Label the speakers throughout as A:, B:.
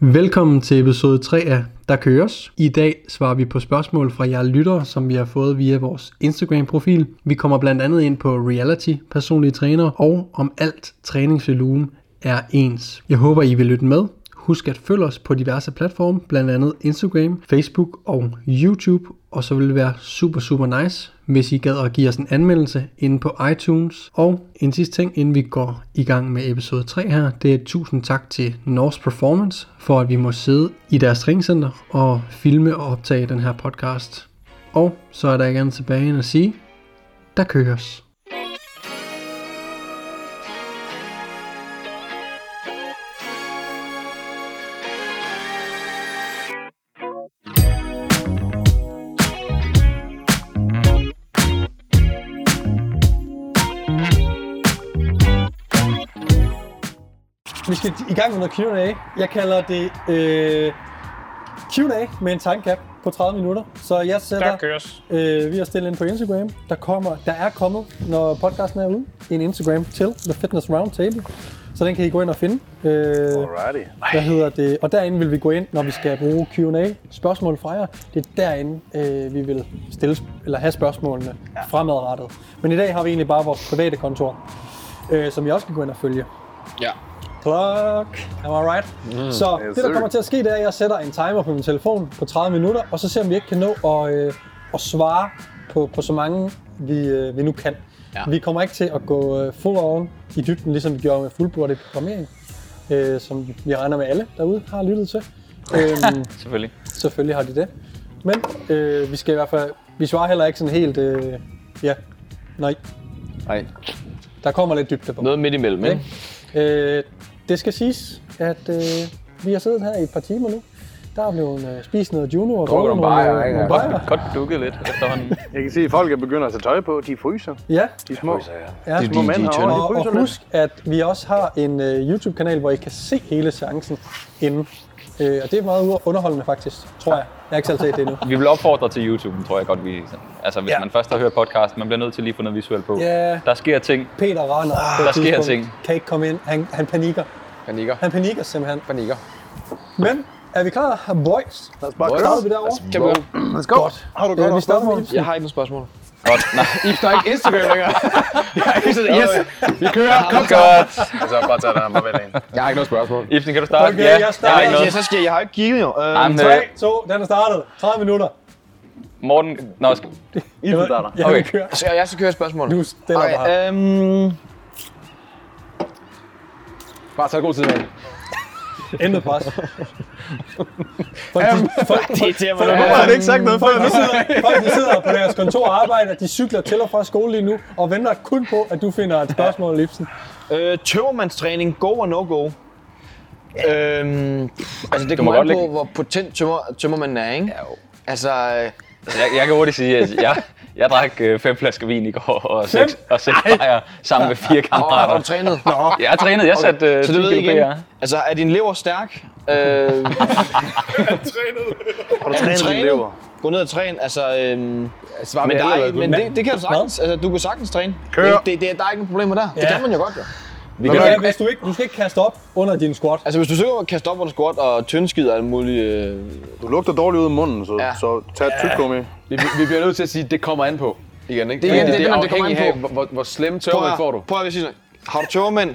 A: Velkommen til episode 3 af Der Køres. I dag svarer vi på spørgsmål fra jer lyttere, som vi har fået via vores Instagram-profil. Vi kommer blandt andet ind på reality, personlige træner og om alt træningsvolumen er ens. Jeg håber, I vil lytte med. Husk at følge os på diverse platforme, blandt andet Instagram, Facebook og YouTube. Og så vil det være super, super nice, hvis I gad at give os en anmeldelse inde på iTunes. Og en sidste ting, inden vi går i gang med episode 3 her, det er tusind tak til Norse Performance, for at vi må sidde i deres træningscenter og filme og optage den her podcast. Og så er der ikke andet tilbage end at sige, der køres. Skal i gang med noget Q&A. Jeg kalder det øh, Q&A med en timecap på 30 minutter. Så jeg sætter,
B: Der køres.
A: øh, vi har stillet ind på Instagram. Der, kommer, der er kommet, når podcasten er ude, en Instagram til The Fitness Roundtable. Så den kan I gå ind og finde. Øh,
C: Alrighty.
A: hvad hedder det? Og derinde vil vi gå ind, når vi skal bruge Q&A, spørgsmål fra jer. Det er derinde, øh, vi vil stille, eller have spørgsmålene ja. fremadrettet. Men i dag har vi egentlig bare vores private kontor, øh, som I også kan gå ind og følge.
B: Ja.
A: Clock. Am I right? Mm. Så
C: Yes,
A: det, der kommer til at ske, det er, at jeg sætter en timer på min telefon på 30 minutter, og så ser om vi ikke kan nå at, øh, at svare på, på så mange, vi, øh, vi nu kan. Ja. Vi kommer ikke til at gå øh, full on i dybden, ligesom vi gjorde med fuldbordet programmering, øh, som vi regner med alle derude har lyttet til. øhm,
B: Selvfølgelig.
A: selvfølgelig har de det. Men øh, vi skal i hvert fald, vi svarer heller ikke sådan helt, øh, ja, nej,
D: Nej,
A: der kommer lidt dybde på.
D: noget midt imellem, ikke?
A: Øh, det skal siges, at øh, vi har siddet her i et par timer nu. Der er blevet øh, spist noget Juno og
D: Drukket nogle bajer,
A: nogle,
D: ikke?
A: nogle bajer.
B: Godt dukket lidt efterhånden.
C: Jeg kan se, at folk er begyndt at tage tøj på. De fryser.
A: Ja,
C: De små.
A: ja.
D: Det er
C: Små
D: de,
C: mænd
D: de
A: Og,
C: de
A: og
C: lidt.
A: husk, at vi også har en øh, YouTube-kanal, hvor I kan se hele seancen inden. Øh, og det er meget underholdende faktisk, tror jeg. Jeg har ikke selv set det endnu.
B: Vi vil opfordre til YouTube, tror jeg godt, vi... Altså, hvis
A: Ja.
B: ja. man først har hørt podcast, man bliver nødt til lige at få noget visuelt på.
A: Ja.
B: Der sker ting.
A: Peter render et
B: Der sker ting.
A: Kan ikke komme ind. Han, han panikker.
D: Panikker.
A: Han panikker simpelthen.
D: Panikker.
A: Men er vi klar, boys?
C: Lad os bare
D: Boys.
A: Starter vi derovre?
D: Vi gå?
C: Let's go.
A: Godt.
C: Har du godt
A: vi
C: over
A: starter med.
D: Jeg har ikke noget spørgsmål.
B: Godt. Nej.
D: I står ikke Instagram længere. jeg sådan, yes, vi kører. Kom så.
B: Godt.
C: Altså, bare tage den her, bare vælge en.
D: Jeg har ikke noget spørgsmål.
B: Ibsen, kan du starte?
A: Okay,
B: ja,
A: jeg
B: jeg
A: starter.
B: har ikke
A: Ja,
B: noget.
C: så skal jeg, jeg har ikke kigget jo. Uh,
B: Jamen,
A: 3,
B: øh,
A: 2, den er startet. 30 minutter.
B: Morten... Nå, skal...
C: Ibsen starter.
A: Ja,
B: Okay.
A: kører.
D: Så jeg skal køre spørgsmål.
A: Du stiller okay, bare.
D: øhm... Bare så god tid med.
A: Intet pres. Folk, de, folk,
D: Det mig.
A: folk,
C: Nu har ikke sagt noget
A: folk,
C: før
A: de
C: nu.
A: sidder, folk de sidder på deres kontor og arbejder, de cykler til og fra skole lige nu, og venter kun på, at du finder et spørgsmål, Lipsen.
E: Øh, tømmermandstræning, go or no go? Øhm, altså det kommer an
B: godt
E: på, hvor potent tømmer, tømmermanden er, ikke?
B: Ja, jo.
E: Altså, øh,
B: Jeg, jeg kan hurtigt sige, at jeg, jeg drak øh, fem flasker vin i går og seks, og seks bajer sammen med fire
E: og, har
B: kammerater.
E: du trænet?
B: Jeg har trænet, jeg satte øh,
E: Så
B: 10
E: du ved
B: kilo
E: igen, altså er din lever stærk? Øh,
C: Har du trænet din
E: trænet?
C: lever?
E: gå ned og træne, altså... Øhm,
D: Svar
E: men
D: med
E: der er, men det, det kan du sagtens, altså du kan sagtens træne.
C: Kør.
E: Det, det, det, der er ikke nogen problemer der. Det
A: Ja.
E: kan man jo godt, jo.
B: Vi
A: Men
B: kan,
A: ja, hvis du, ikke, du skal ikke kaste op under din squat.
E: Altså hvis du søger at kaste op under squat og tyndskid og alt muligt... Øh,
C: Du lugter dårligt ud af munden, så,
E: Ja.
C: så tag et tyggegummi.
D: Vi, vi bliver nødt til at sige, at det kommer an på. Igen, ikke?
E: Det er igen, det er
D: det,
E: det,
D: er
E: men det kommer an
D: af,
E: på.
D: hvor, hvor, hvor slem
E: at,
D: får du.
E: prøv at sige sådan. Har du tømmermænd,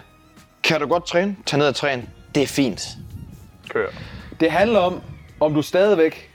E: kan du godt træne, tag ned og træne. Det er fint.
C: Kør.
D: Det handler om, om du stadigvæk...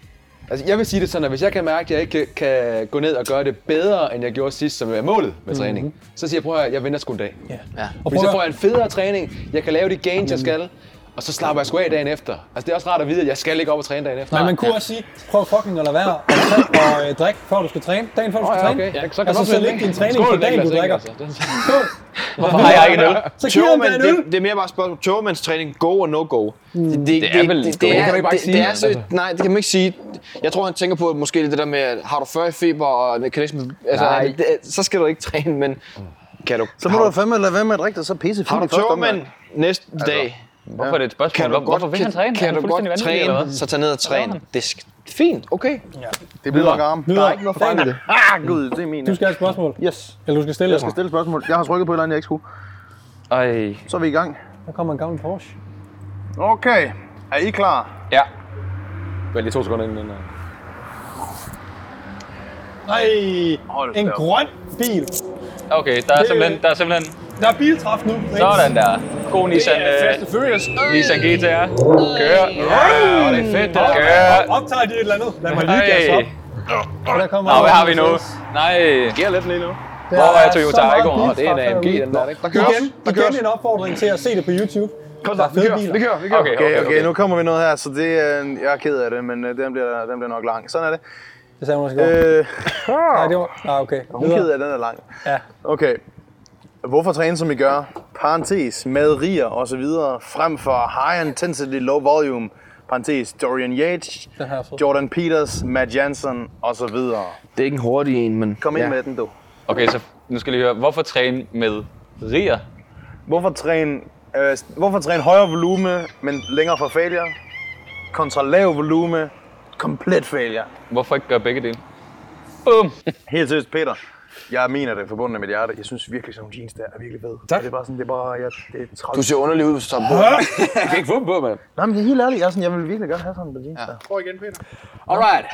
D: Altså, jeg vil sige det sådan, at hvis jeg kan mærke, at jeg ikke kan- gå ned og gøre det bedre, end jeg gjorde sidst, som er målet med træning, så siger jeg, prøv at høre, jeg venter sgu en dag.
A: Ja.
E: Ja.
A: Og prøv
D: så får jeg en federe træning, jeg kan lave de gains, jeg skal, og så slapper jeg sgu af dagen efter. Altså, det er også rart at vide, at jeg skal ikke op og træne dagen efter.
A: nej, man kunne også sige, prøv fucking at lade være og, tage, og øh, drikke, før du skal træne. Dagen før du skal
D: ja,
A: træne.
D: okay. Ja, så kan
A: altså, så læg
D: ikke?
A: din træning
D: Skål,
A: på dagen, du
D: Niklas, ikke?
A: drikker.
D: Altså, det-
B: hvorfor har jeg ikke en øl?
A: Så giv ham
E: Tømmermænd,
A: den øl.
E: det, det er mere bare et spørgsmål. Tømmermandstræning, go or no go? Det, det,
B: Det er vel-
E: det,
B: det
E: er,
D: kan du ikke bare
E: det,
D: sige,
E: det er
D: altså.
E: så, nej, det kan man ikke sige. Jeg tror, han tænker på måske det der med, har du 40 i feber og mekanisme, altså,
D: Nej.
E: det, så skal du ikke træne, men kan du,
C: Så må du fandme lade være med at drikke det så pisse
E: har du tømmermænd næste dag,
B: Hvorfor er det et spørgsmål?
E: kan du
B: Hvor- Hvorfor vil han træne?
E: kan,
B: han
E: kan du godt
B: vanvittig, eller
E: træne,
B: hvad?
E: så tag ned og træne.
B: han?
E: Det er sk- fint, okay.
C: Det bliver nok arm. Der er ikke noget fejl i det. Ah, gud, det er min.
A: Du skal have et spørgsmål.
C: Yes.
A: Eller du skal stille
C: Jeg skal stille et spørgsmål. Jeg har trykket på et eller andet, jeg ikke skulle.
B: Ej,
C: Så er vi i gang.
A: Der kommer en gammel Porsche.
C: Okay. Er I klar?
B: Ja.
D: Vent lige to sekunder inden den. øh.
A: Nej,
C: Hold
A: en grøn bil.
B: Okay, der er simpelthen, der er simpelthen
A: Der er biltræf nu.
B: sådan der. God Nissan, øh,
D: Furious.
B: Nissan GTR. Kør. Ja, det er fedt, det Kør.
A: Optager de et eller andet? Lad mig lige gas op. Og der kommer
B: Nå, hvad har vi nu? Nej.
D: Gear lidt lige nu.
A: Der
B: Hvor er Toyota Aygo? Åh, det er en. AMG, den der, ikke?
C: Der kører
A: Igen,
C: Der kører
A: igen en opfordring til at se det på YouTube.
C: Kom
A: Der
C: så,
A: er
C: vi kører,
A: biler.
C: vi kører, vi kører.
B: Okay,
C: Okay,
B: okay,
C: okay,
B: okay.
C: nu kommer vi noget her, så det er, jeg er ked af det, men øh, den bliver, den bliver nok lang. Sådan er det.
A: Det sagde hun også i går.
C: Øh,
A: Nej, det var... Ah, okay.
C: hun er ked af, at den er lang.
A: Ja.
C: Okay. Hvorfor træne, som I gør? Parentes, med riger og så videre, frem for high intensity, low volume. Parentes, Dorian Yates. Jordan Peters, Matt Jansen og så videre.
E: Det er ikke en hurtig en, men...
C: Kom ind
E: ja.
C: med den, du.
B: Okay, så nu skal jeg lige høre, hvorfor træne med riger?
C: Hvorfor træne, øh, hvorfor træne højere volume, men længere fra failure? Kontra lav volume, komplet failure.
B: Hvorfor ikke gøre begge dele? Boom.
C: Helt seriøst, Peter. Jeg mener det forbundet med mit hjerte. Jeg synes virkelig, sådan nogle jeans der er virkelig fede. Tak. Det er bare sådan, det er bare, jeg, det er træls.
E: Du ser underlig ud, hvis du tager på.
D: Jeg kan ikke få dem på, mand.
C: Nej, men det er helt ærligt. Jeg, er sådan, jeg vil virkelig gerne have sådan en jeans ja. der.
A: Prøv igen, Peter.
D: Alright.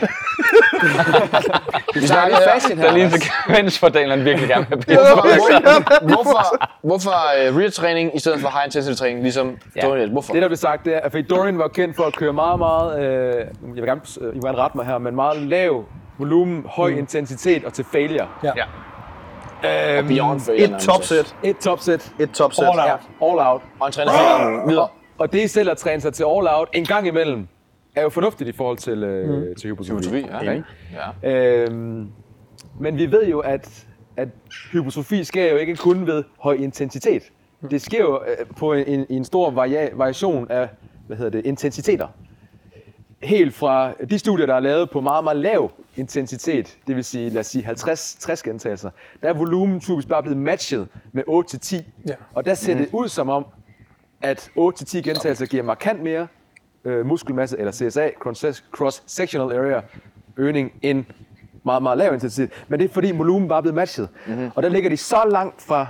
E: Vi snakker fashion her.
B: Der er lige en sekvens, hvor Daniel virkelig gerne vil have
E: Hvorfor, hvorfor, hvorfor uh, rear træning i stedet for high intensity træning, ligesom ja. Dorian? Hvorfor?
D: Det, der blev sagt, det er, at fordi Dorian var kendt for at køre meget, meget, øh, jeg vil gerne, øh, I må gerne rette mig her, men meget lav volumen, høj mm. intensitet og til failure.
A: Ja.
C: Ja.
E: Beyond failure.
C: Et topsæt.
D: Et topsæt,
C: Et topsæt.
A: All out.
D: ja, all out.
E: Og en træner fingeren videre.
D: Og det selv at træne sig til all out en gang imellem, er jo fornuftigt i forhold til, øh, mm. til hypotrofi.
E: Hypotrofi, ja.
D: Ikke?
E: Ja.
D: Øhm, men vi ved jo, at, at hypotrofi sker jo ikke kun ved høj intensitet. Det sker jo øh, på en, en, en stor varia- variation af hvad hedder det, intensiteter. Helt fra de studier, der er lavet på meget, meget lav intensitet, det vil sige, lad os sige 50-60 gentagelser, der er volumen typisk bare blevet matchet med 8-10.
A: Ja.
D: Og der ser det ud som om, at 8-10 gentagelser giver markant mere øh, muskelmasse, eller CSA, cross- cross-sectional area, øgning end meget, meget lav intensitet. Men det er fordi volumen bare er blevet matchet. Mm-hmm. Og der ligger de så langt fra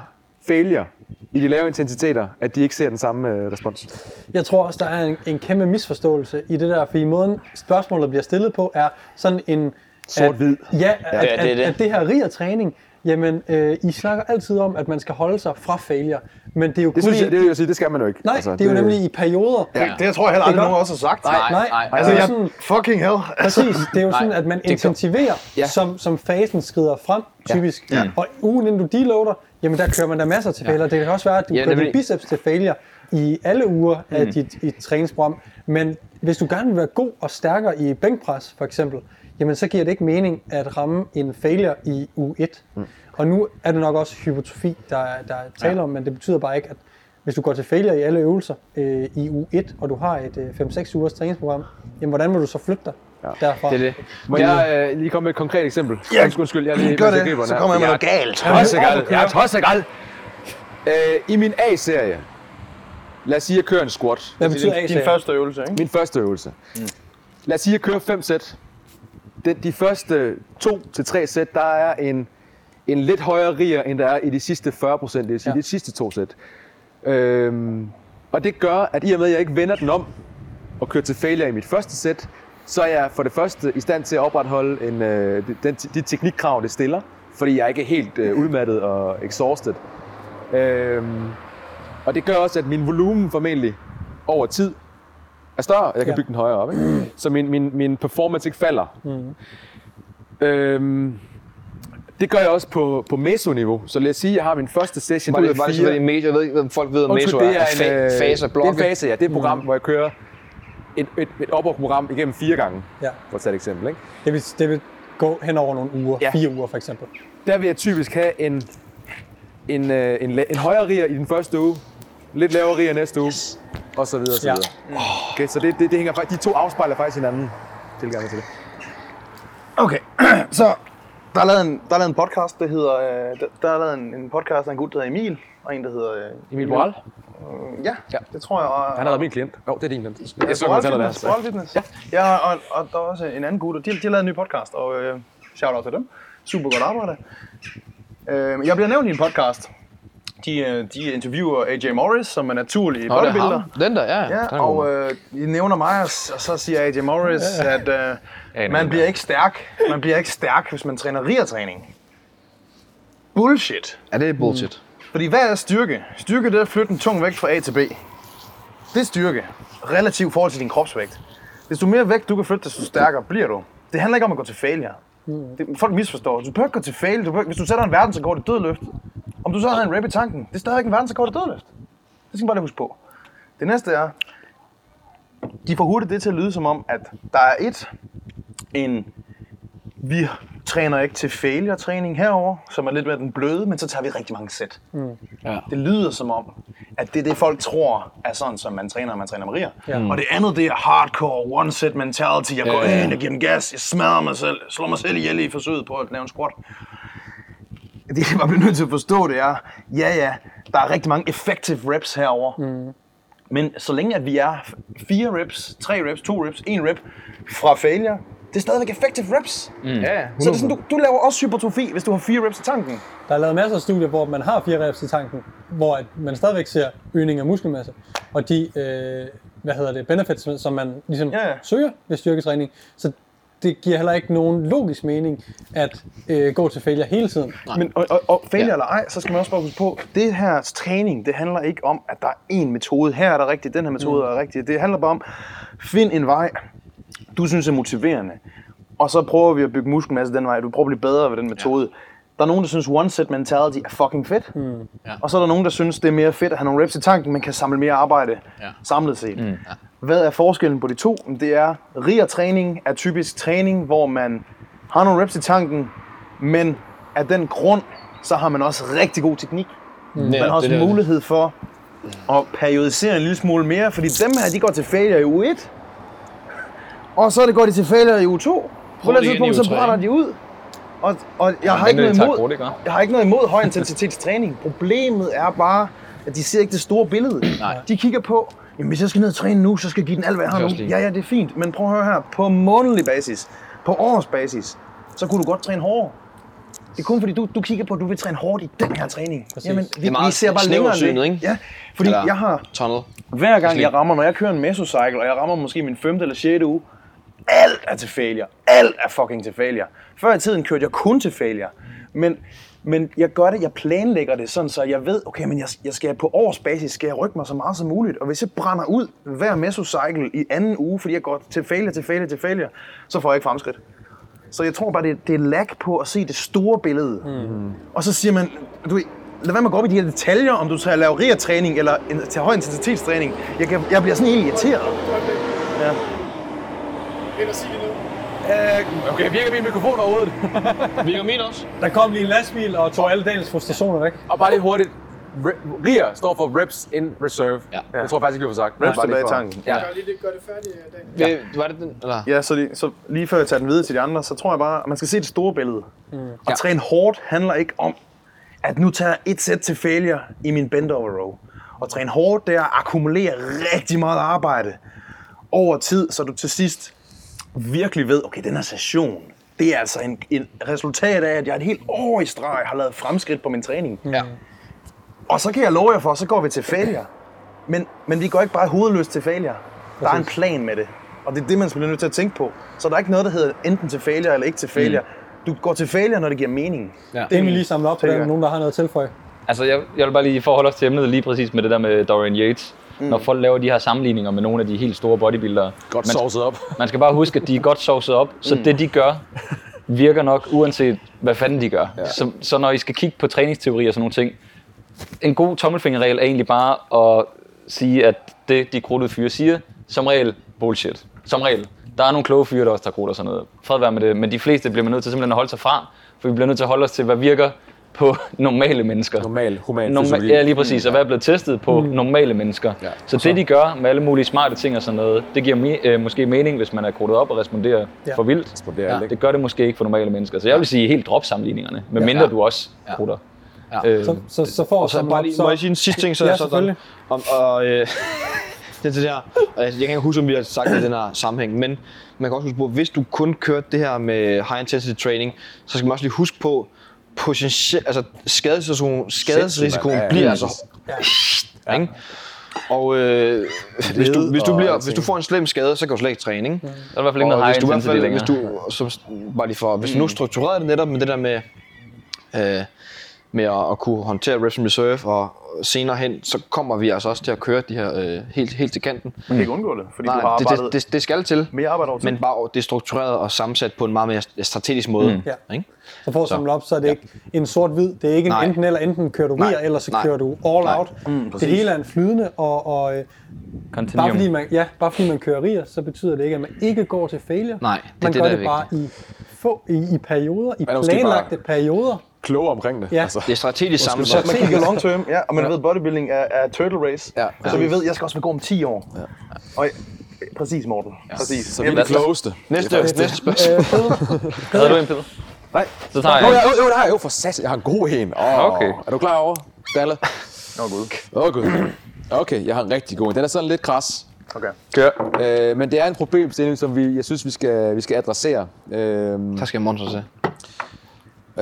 D: failure i de lave intensiteter, at de ikke ser den samme øh, respons.
A: Jeg tror også, der er en, en kæmpe misforståelse i det der, fordi måden spørgsmålet bliver stillet på er sådan en...
D: Sort-hvid.
A: At, ja, at,
E: Ja, det er
A: at,
E: det.
A: at det her riger træning, jamen, øh, I snakker altid om, at man skal holde sig fra failure, men det er jo
D: Det
A: kun
D: synes
A: i,
D: jeg, det vil jeg sige, det skal man jo ikke.
A: Nej, altså, det er jo nemlig i perioder.
C: Det, det jeg tror jeg heller aldrig,
A: Det
C: nogen også har sagt.
E: Nej,
A: Nej,
E: nej.
A: altså,
C: Altså,
A: det er
C: jeg,
A: sådan,
C: fucking hell.
A: Præcis, det er jo sådan,
E: Nej,
A: at man
E: det er
A: intensiverer,
D: Ja.
A: som, som fasen skrider frem, typisk. Ja. Og ugen inden du deloader, jamen der kører man der masser til failure. Det kan også være, at du
E: Ja,
A: ja, kører din
E: nemlig.
A: biceps til failure i alle uger af dit, dit træningsprogram. Men hvis du gerne vil være god og stærkere i bænkpres, for eksempel, jamen så giver det ikke mening at ramme en failure i uge 1. Mm. Og nu er det nok også hypotrofi, der, er- der er tale om, men det betyder bare ikke, at hvis du går til failure i alle øvelser øh, i uge 1, og du har et øh, 5-6 ugers træningsprogram, jamen hvordan vil du så flytte dig ja. derfra?
E: Det er det.
D: Må jeg øh, lige komme med et konkret eksempel?
C: Ja,
D: undskyld, undskyld, jeg lige
C: Gør
D: jeg
C: det, så kommer jeg med
D: Jeg
C: noget galt.
D: er tossegal. Jeg er tossegal. Øh, I min A-serie, lad os sige, at jeg kører en squat.
A: Hvad betyder
C: Din,
A: A
C: din første øvelse, ikke?
D: Min første øvelse. Mm. Lad os sige, at jeg kører 5 sæt. Den, de første 2-3 sæt, der er en, en lidt højere riger, end der er i de sidste 40 procent, det vil sige
A: ja.
D: de sidste to sæt. Øhm, og det gør, at i og med, at jeg ikke vender den om og kører til failure i mit første sæt, så er jeg for det første i stand til at opretholde en, øh, den, de teknikkrav, det stiller, fordi jeg ikke er helt øh, udmattet og exhausted. Øhm, og det gør også, at min volumen formentlig over tid er større, og jeg kan
A: Ja.
D: bygge den højere op. Ikke? Så min, min, min performance ikke falder. Mm. Øhm, det gør jeg også på, på meso-niveau. Så lad os sige, at jeg har min første session. Ud af
E: bare lige så
D: fire.
E: ved I meso, jeg ved ikke, om folk ved, om meso
D: Undskyld, det er
E: er,
D: en, øh,
E: fa- fase
D: Det er en fase, ja. Det er et program, mm. hvor jeg kører et, et, et opholdsprogram igennem fire gange,
A: Ja.
D: for at tage et eksempel. Ikke?
A: Det vil, det vil gå hen over nogle uger,
D: Ja.
A: ja. fire uger for eksempel.
D: Der vil jeg typisk have en, en, øh, en, la- en højere riger i den første uge, lidt lavere riger næste uge, og så videre, og så
A: Ja.
D: videre. Okay, så det, det, det hænger, faktisk- de to afspejler faktisk hinanden. Tilgang til det.
C: Okay, så der er lavet en, der er lavet en podcast, der hedder, øh, der, der er lavet en, en podcast af en gut, der hedder Emil, og en, der hedder... Øh,
D: Emil Boral,
C: ja, ja, det tror jeg. Og,
D: han har været min klient. Jo, det er din. Den.
C: Ja,
D: Jeg så
C: Boral
D: mig der.
C: Fitness. Ja, ja og, og, der er også en anden gut, og de, de har lavet en ny podcast, og øh, shout out til dem. Super godt arbejde. Øh, jeg bliver nævnt i en podcast, De, øh, de interviewer AJ Morris, som er naturlig
E: er
C: bodybuilder.
E: Den der, ja.
C: Ja,
E: er
C: og øh, de nævner mig, og så siger AJ Morris, at øh, man bliver ikke stærk. Man bliver ikke stærk, hvis man træner rigertræning. Bullshit.
E: Ja, det er bullshit.
C: Fordi hvad er styrke? Styrke det er at flytte en tung vægt fra A til B. Det er styrke. Relativt forhold til din kropsvægt. Desto mere vægt du kan flytte, desto stærkere bliver du. Det handler ikke om at gå til failure. Det, folk misforstår. Du behøver ikke gå til failure. Du behøver, hvis du sætter en verdensrekord i dødløft, om du så har en rep i tanken, det er stadig ikke en verdensrekord i dødløft. Det skal man bare lige huske på. Det næste er, de får hurtigt det til at lyde som om, at der er et, en, vi træner ikke til failure træning herover, som er lidt mere den bløde, men så tager vi rigtig mange sæt.
E: Ja.
C: Det lyder som om, at det er det, folk tror er sådan, som man træner, når man træner Maria. Ja. Og det andet, det er hardcore, one set mentality. Jeg går
E: Ja, ja.
C: ind, jeg giver den gas, jeg smadrer mig selv, slår mig selv ihjel i forsøget på at lave en squat. Det, jeg bare bliver nødt til at forstå, det er, ja ja, der er rigtig mange effective reps herover. Mm. Men så længe at vi er fire reps, tre reps, to reps, en rep fra failure, det er stadigvæk effective reps. Mm.
D: Ja,
C: Så det er sådan, du, du laver også hypertrofi, hvis du har fire reps i tanken.
A: Der er lavet masser af studier, hvor man har fire reps i tanken, hvor at man stadigvæk ser øgning af muskelmasse. Og de øh, hvad hedder det, benefits, som man ligesom
C: Ja, ja.
A: søger ved styrketræning. Så det giver heller ikke nogen logisk mening at øh, gå til failure hele tiden.
C: Men, og, og, og failure
E: Ja.
C: ja. eller ej, så skal man også bare huske på, det her træning, det handler ikke om, at der er én metode. Her er der rigtigt, den her metode mm. er rigtig. Det handler bare om, find en vej, du synes er motiverende. Og så prøver vi at bygge muskelmasse den vej. Du prøver at blive bedre ved den metode. Der er nogen, der synes, one set mentality er fucking fedt. Mm.
E: Ja.
C: Og så er der nogen, der synes, det er mere fedt at have nogle reps i tanken, man kan samle mere arbejde
E: Ja.
C: samlet set. Mm. Hvad er forskellen på de to? Det er, riger træning er typisk træning, hvor man har nogle reps i tanken, men af den grund, så har man også rigtig god teknik. Mm. Man har også
E: det
C: mulighed for at periodisere en lille smule mere, fordi dem her, de går til failure i uge 1, og så det går de til failure i uge 2. På
E: i
C: tidspunkt, så brænder de ud. Og, og jeg, har ikke noget imod, jeg har ikke noget imod høj intensitets træning. Problemet er bare, at de ser ikke det store billede.
B: Nej.
C: De kigger på, jamen hvis jeg skal ned og træne nu, så skal jeg give den alt, hvad jeg har nu. Ja, ja, det er fint. Men prøv at høre her. På månedlig basis, på årsbasis, så kunne du godt træne hårdere. Det er kun fordi, du, du kigger på, at du vil træne hårdt i den her træning. Jamen, vi,
E: Det er meget
C: vi ser bare længere det.
E: ikke?
C: Ja, fordi
E: Eller-
C: jeg har
E: Tunnel.
C: hver gang jeg rammer, når jeg kører en mesocycle, og jeg rammer måske min femte eller sjette uge, alt er til failure. Alt er fucking til failure. Før i tiden kørte jeg kun til failure. Men, men jeg gør det, jeg planlægger det sådan, så jeg ved, okay, men jeg, jeg skal på årsbasis, skal jeg rykke mig så meget som muligt. Og hvis jeg brænder ud hver mesocycle i anden uge, fordi jeg går til failure, til failure, til failure, så får jeg ikke fremskridt. Så jeg tror bare, det, det er lag på at se det store billede. Mm. Og så siger man, du lad være med at gå op i de her detaljer, om du skal lave rigertræning eller en, til høj intensitetstræning. Jeg, kan, jeg bliver sådan helt irriteret. Ja.
D: Øh, okay, virker min mikrofon overhovedet?
E: Virker min også?
A: Der kom lige en lastbil og tog alle dagens frustrationer væk.
D: Og bare lige hurtigt. Re- RIR står for Reps in Reserve.
E: Ja.
D: Jeg tror faktisk ikke, vi får sagt.
C: Reps
D: Bare lige
C: tilbage i tanken.
D: Ja.
E: Ja. Var det den? Eller?
C: Ja, så, de, så lige før jeg tager den videre til de andre, så tror jeg bare, at man skal se det store billede. Mm. Og
D: Ja.
C: træne hårdt handler ikke om, at nu tager jeg et sæt til failure i min bend over row. Og træne hårdt, det er at akkumulere rigtig meget arbejde over tid, så du til sidst virkelig ved, okay, den her session, det er altså en, en resultat af, at jeg et helt år i streg har lavet fremskridt på min træning.
E: Ja.
C: Og så kan jeg love jer for, så går vi til failure. Men, men vi går ikke bare hovedløst til failure. Der er en plan med det. Og det er det, man bliver nødt til at tænke på. Så der er ikke noget, der hedder enten til failure eller ikke til failure. Mm. Du går til failure, når det giver mening.
D: Ja.
A: Det er vi lige samlet op på nogen der har noget at tilføje.
B: Altså, jeg, jeg vil bare lige forholde os til emnet lige præcis med det der med Dorian Yates. Mm. Når folk laver de her sammenligninger med nogle af de helt store bodybuildere.
D: Godt
B: man,
D: sovset op.
B: man skal bare huske, at de er godt sovset op, så det de gør, virker nok uanset hvad fanden de gør. Ja. Så, så når I skal kigge på træningsteori og sådan nogle ting, en god tommelfingerregel er egentlig bare at sige, at det de krudtede fyre siger, som regel bullshit. Som regel. Der er nogle kloge fyre, der også tager krudt og sådan noget. Fred være med det, men de fleste bliver man nødt til simpelthen at holde sig fra, for vi bliver nødt til at holde os til, hvad virker på normale mennesker.
D: Normal, human
B: Norma-
D: fysiologi.
B: ja, lige præcis. Og hvad er blevet testet på mm. normale mennesker.
D: Ja.
B: Så det, de gør med alle mulige smarte ting og sådan noget, det giver me- øh, måske mening, hvis man er krudtet op og responderer
A: Ja.
B: ja. for vildt.
D: Responderer ikke?
B: Det gør det måske ikke for normale mennesker. Så jeg vil sige helt drop sammenligningerne, medmindre
E: Ja.
B: du også
E: Ja.
B: krutter.
E: Ja.
B: Øh,
A: Så, så, så får
E: Og så bare lige, må jeg sige en sidste ting, så
A: Ja,
E: sådan, om, og, øh, det det der, og jeg, jeg kan ikke huske, om vi har sagt det i den her sammenhæng, men man kan også huske på, hvis du kun kørte det her med high intensity training, så skal man også lige huske på, potentielt, altså skadesrisikoen, skadesrisikoen.
D: Ja,
E: bliver
D: ja,
E: altså ja. ikke? Og øh, hvis, du, hvis, du bliver, hvis du får en slem skade, så kan du slet ikke træne, ikke?
B: Der er i hvert fald ikke
E: Og
B: noget high
E: hvis du i hvert
B: intensity
E: fald,
B: længere.
E: hvis du, som, bare lige for, hvis du nu strukturerer det netop med det der med, øh, med at, at kunne håndtere reps in reserve, og senere hen, så kommer vi altså også til at køre de her øh, helt, helt til kanten.
C: Du kan ikke undgå det, fordi
E: Nej,
C: du har
E: det,
C: arbejdet
E: det, det, det skal til,
C: mere arbejde over
E: men bare det er struktureret og sammensat på en meget mere strategisk måde. Mm.
A: Ja.
E: Ikke?
A: Så for at samle op, så er det ikke en sort-hvid. Det er ikke en
E: Nej.
A: enten eller. Enten kører du
E: Nej.
A: gear, eller så
E: Nej.
A: kører du all
E: Nej.
A: out. det hele er en flydende, og, og øh, bare, fordi man, ja, bare fordi man kører rier, så betyder det ikke, at man ikke går til failure.
E: Nej, det er
A: man
E: det,
A: gør
E: der er
A: det bare i, få, i, i perioder, i planlagte perioder.
D: Kloge omkring det.
A: Ja.
D: Altså.
E: Det er strategisk sammensat.
C: Man kigger long term, ja, og man ved, bodybuilding er, er turtle race.
D: Ja.
C: Så vi ved, jeg skal også være god om 10 år. Ja. Og, præcis, Morten. Præcis.
D: Så vi er de klogeste.
E: Næste, næste spørgsmål.
A: Øh,
B: Havde du en, Peter?
D: Nej.
B: Så tager
D: Jo,
B: jeg
D: jo,
B: en.
D: jo, det har jeg jo for sat. Jeg har en god en. Oh,
B: Okay.
D: Er du klar over, Dalle?
C: Nå, gud.
D: Åh, oh, gud. Okay, jeg har en rigtig god en. Den er sådan lidt kras.
C: Okay.
B: Kør.
D: Øh, men det er en problemstilling, som vi, jeg synes, vi skal, vi skal adressere. Øh,
E: Tak skal jeg monster til.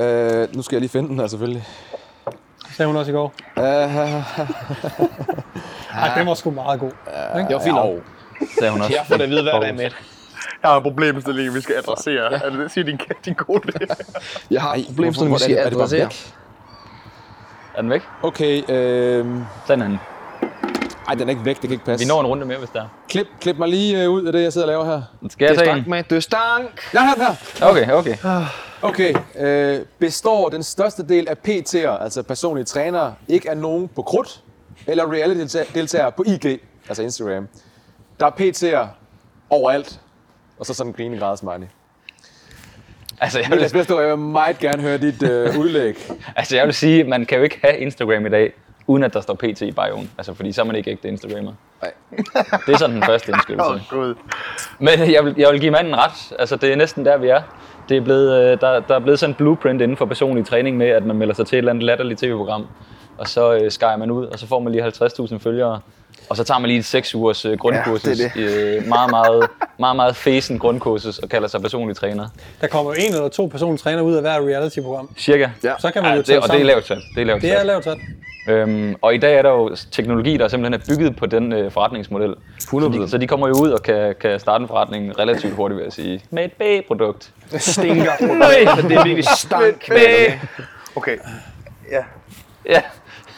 D: øh, nu skal jeg lige finde den her, selvfølgelig.
A: sagde hun også i går.
D: Uh,
A: Ej, den var sgu meget god.
E: Det var fint nok.
B: Sagde hun også.
E: Jeg får det at vide hver dag med.
C: Jeg har en problemstilling, vi skal adressere. Er det det, siger din, din kode?
E: Jeg har et problem, som vi skal
D: er det bare
E: adressere.
D: væk?
B: Er den væk?
D: Okay, øh,
B: Sådan er den.
D: Ej, den er ikke væk, det kan ikke passe.
B: Vi når en runde mere, hvis der er.
D: Klip, klip mig lige øh, ud af det, jeg sidder og laver her.
B: Skal jeg
E: Det er
B: tage
E: stank
B: en?
E: med, det er stank.
D: Ja, her, her.
B: Okay, okay.
D: Okay, øh, består den største del af PT'er, altså personlige trænere, ikke af nogen på krudt eller reality-deltagere på IG, altså Instagram. Der er PT'er overalt, og så sådan en green grad smiley.
B: Altså, jeg
D: Niklas
B: vil,
D: Vestergaard, jeg vil meget gerne høre dit øh, udlæg.
B: altså, jeg vil sige, man kan jo ikke have Instagram i dag, uden at der står PT i bioen. Altså, fordi så er man ikke ægte Instagrammer.
D: Nej.
B: Det er sådan den første indskydelse.
C: Gud.
B: Men jeg vil, jeg vil give manden ret. Altså, det er næsten der, vi er. Det er blevet, øh, der, der er blevet sådan en blueprint inden for personlig træning med, at man melder sig til et eller andet latterligt tv-program, og så øh, skærer man ud, og så får man lige 50.000 følgere, og så tager man lige et 6 ugers øh, grundkursus,
E: Ja, det er
B: Øh, meget, meget, meget, meget fæsen grundkursus, og kalder sig personlig træner.
A: Der kommer jo en eller to personlige træner ud af hver reality-program.
B: Cirka.
E: Ja.
A: Så kan man jo
B: det,
A: tage
B: og det er
A: sammen.
B: lavt sat. Det er lavt
A: Det er
B: sat.
A: lavt sat.
B: Øhm, og i dag er der jo teknologi, der simpelthen er bygget på den øh, forretningsmodel. 100%. Så de, så de kommer jo ud og kan, kan starte en forretning relativt hurtigt, vil jeg sige. Med et B-produkt.
E: Stinker. Så det er virkelig stank.
B: B.
C: Okay. Ja.
B: Ja,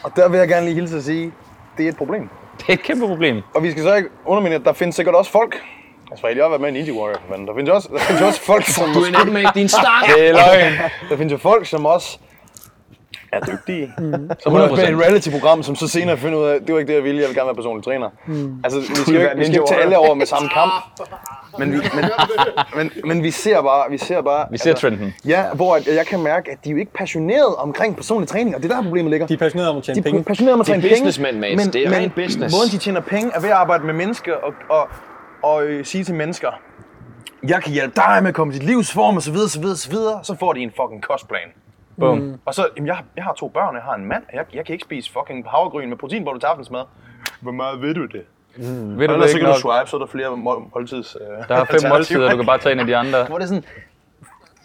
C: Og der vil jeg gerne lige hilse at sige, det er et problem.
B: det er et kæmpe problem.
C: Og vi skal så ikke underminere, at der findes sikkert også folk. Altså, jeg har været med i Ninja Warrior, men der findes jo også, der findes jo også folk, som
E: Du er dem med din stank.
B: Det er løgn.
C: Der findes jo folk, som også er dygtige.
A: Mm.
C: Som er også med i et reality-program, som så senere finder ud af, det var ikke det, jeg ville, jeg vil gerne være personlig træner.
A: Mm.
C: Altså, vi skal jo ikke, vi skal ikke tage alle over med samme kamp. Men vi, men, men, men vi ser bare, vi ser bare...
B: Vi ser trenden.
C: Ja, hvor at jeg kan mærke, at de er jo ikke passionerede omkring personlig træning, og det er der problemet ligger.
A: De er passionerede om at tjene
C: De er
A: penge.
C: passionerede om at
E: Det er
C: tjene penge.
E: businessmænd, Mads. Det er
C: men
E: ren business.
C: Måden de tjener penge er ved at arbejde med mennesker og, og, og øh, sige til mennesker, jeg kan hjælpe dig med at komme i dit livsform, og så videre, så videre, så videre. Så får de en fucking kostplan.
B: Bum.
A: Mm.
C: Og så, jamen, jeg, har- jeg har to børn, jeg har en mand, og jeg, jeg kan ikke spise fucking havregryn med proteinboller til aftensmad. Hvor meget ved du det?
B: Ved du det
C: ellers så kan du
B: nok?
C: swipe, så er der flere mål- måltids... Øh,
B: Der er fem måltider, du kan bare tage en af de andre.
C: Hvor det er sådan,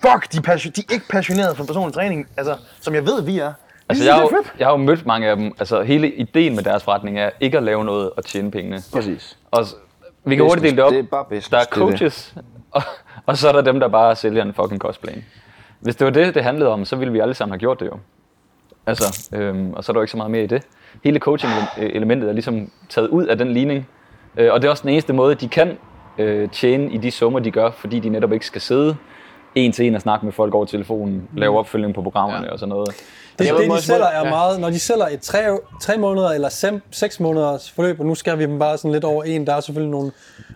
C: fuck, de er, passion, de er ikke passionerede for personlig træning, altså, som jeg ved, vi er.
B: Altså, jeg, har jo, jeg har jo mødt mange af dem. Altså, hele ideen med deres forretning er ikke at lave noget og tjene pengene.
E: Præcis.
B: Og vi kan hurtigt dele det op.
E: Det er bare business.
B: Der er
E: det det.
B: coaches, og, og så er der dem, der bare sælger en fucking kostplan. Hvis det var det, det handlede om, så ville vi alle sammen have gjort det jo. Altså, øhm, og så er der jo ikke så meget mere i det. Hele coaching-elementet er ligesom taget ud af den ligning. Øh, og det er også den eneste måde, de kan øh, tjene i de summer, de gør, fordi de netop ikke skal sidde en til en og snakke med folk over telefonen, lave opfølgning på programmerne ja. og sådan noget.
A: Det,
E: Jeg
A: det,
E: ved,
A: de sælger er
E: ja.
A: meget, når de sælger et tre, tre måneder eller sem, seks måneders forløb, og nu skal vi dem bare sådan lidt over en, der er selvfølgelig nogle,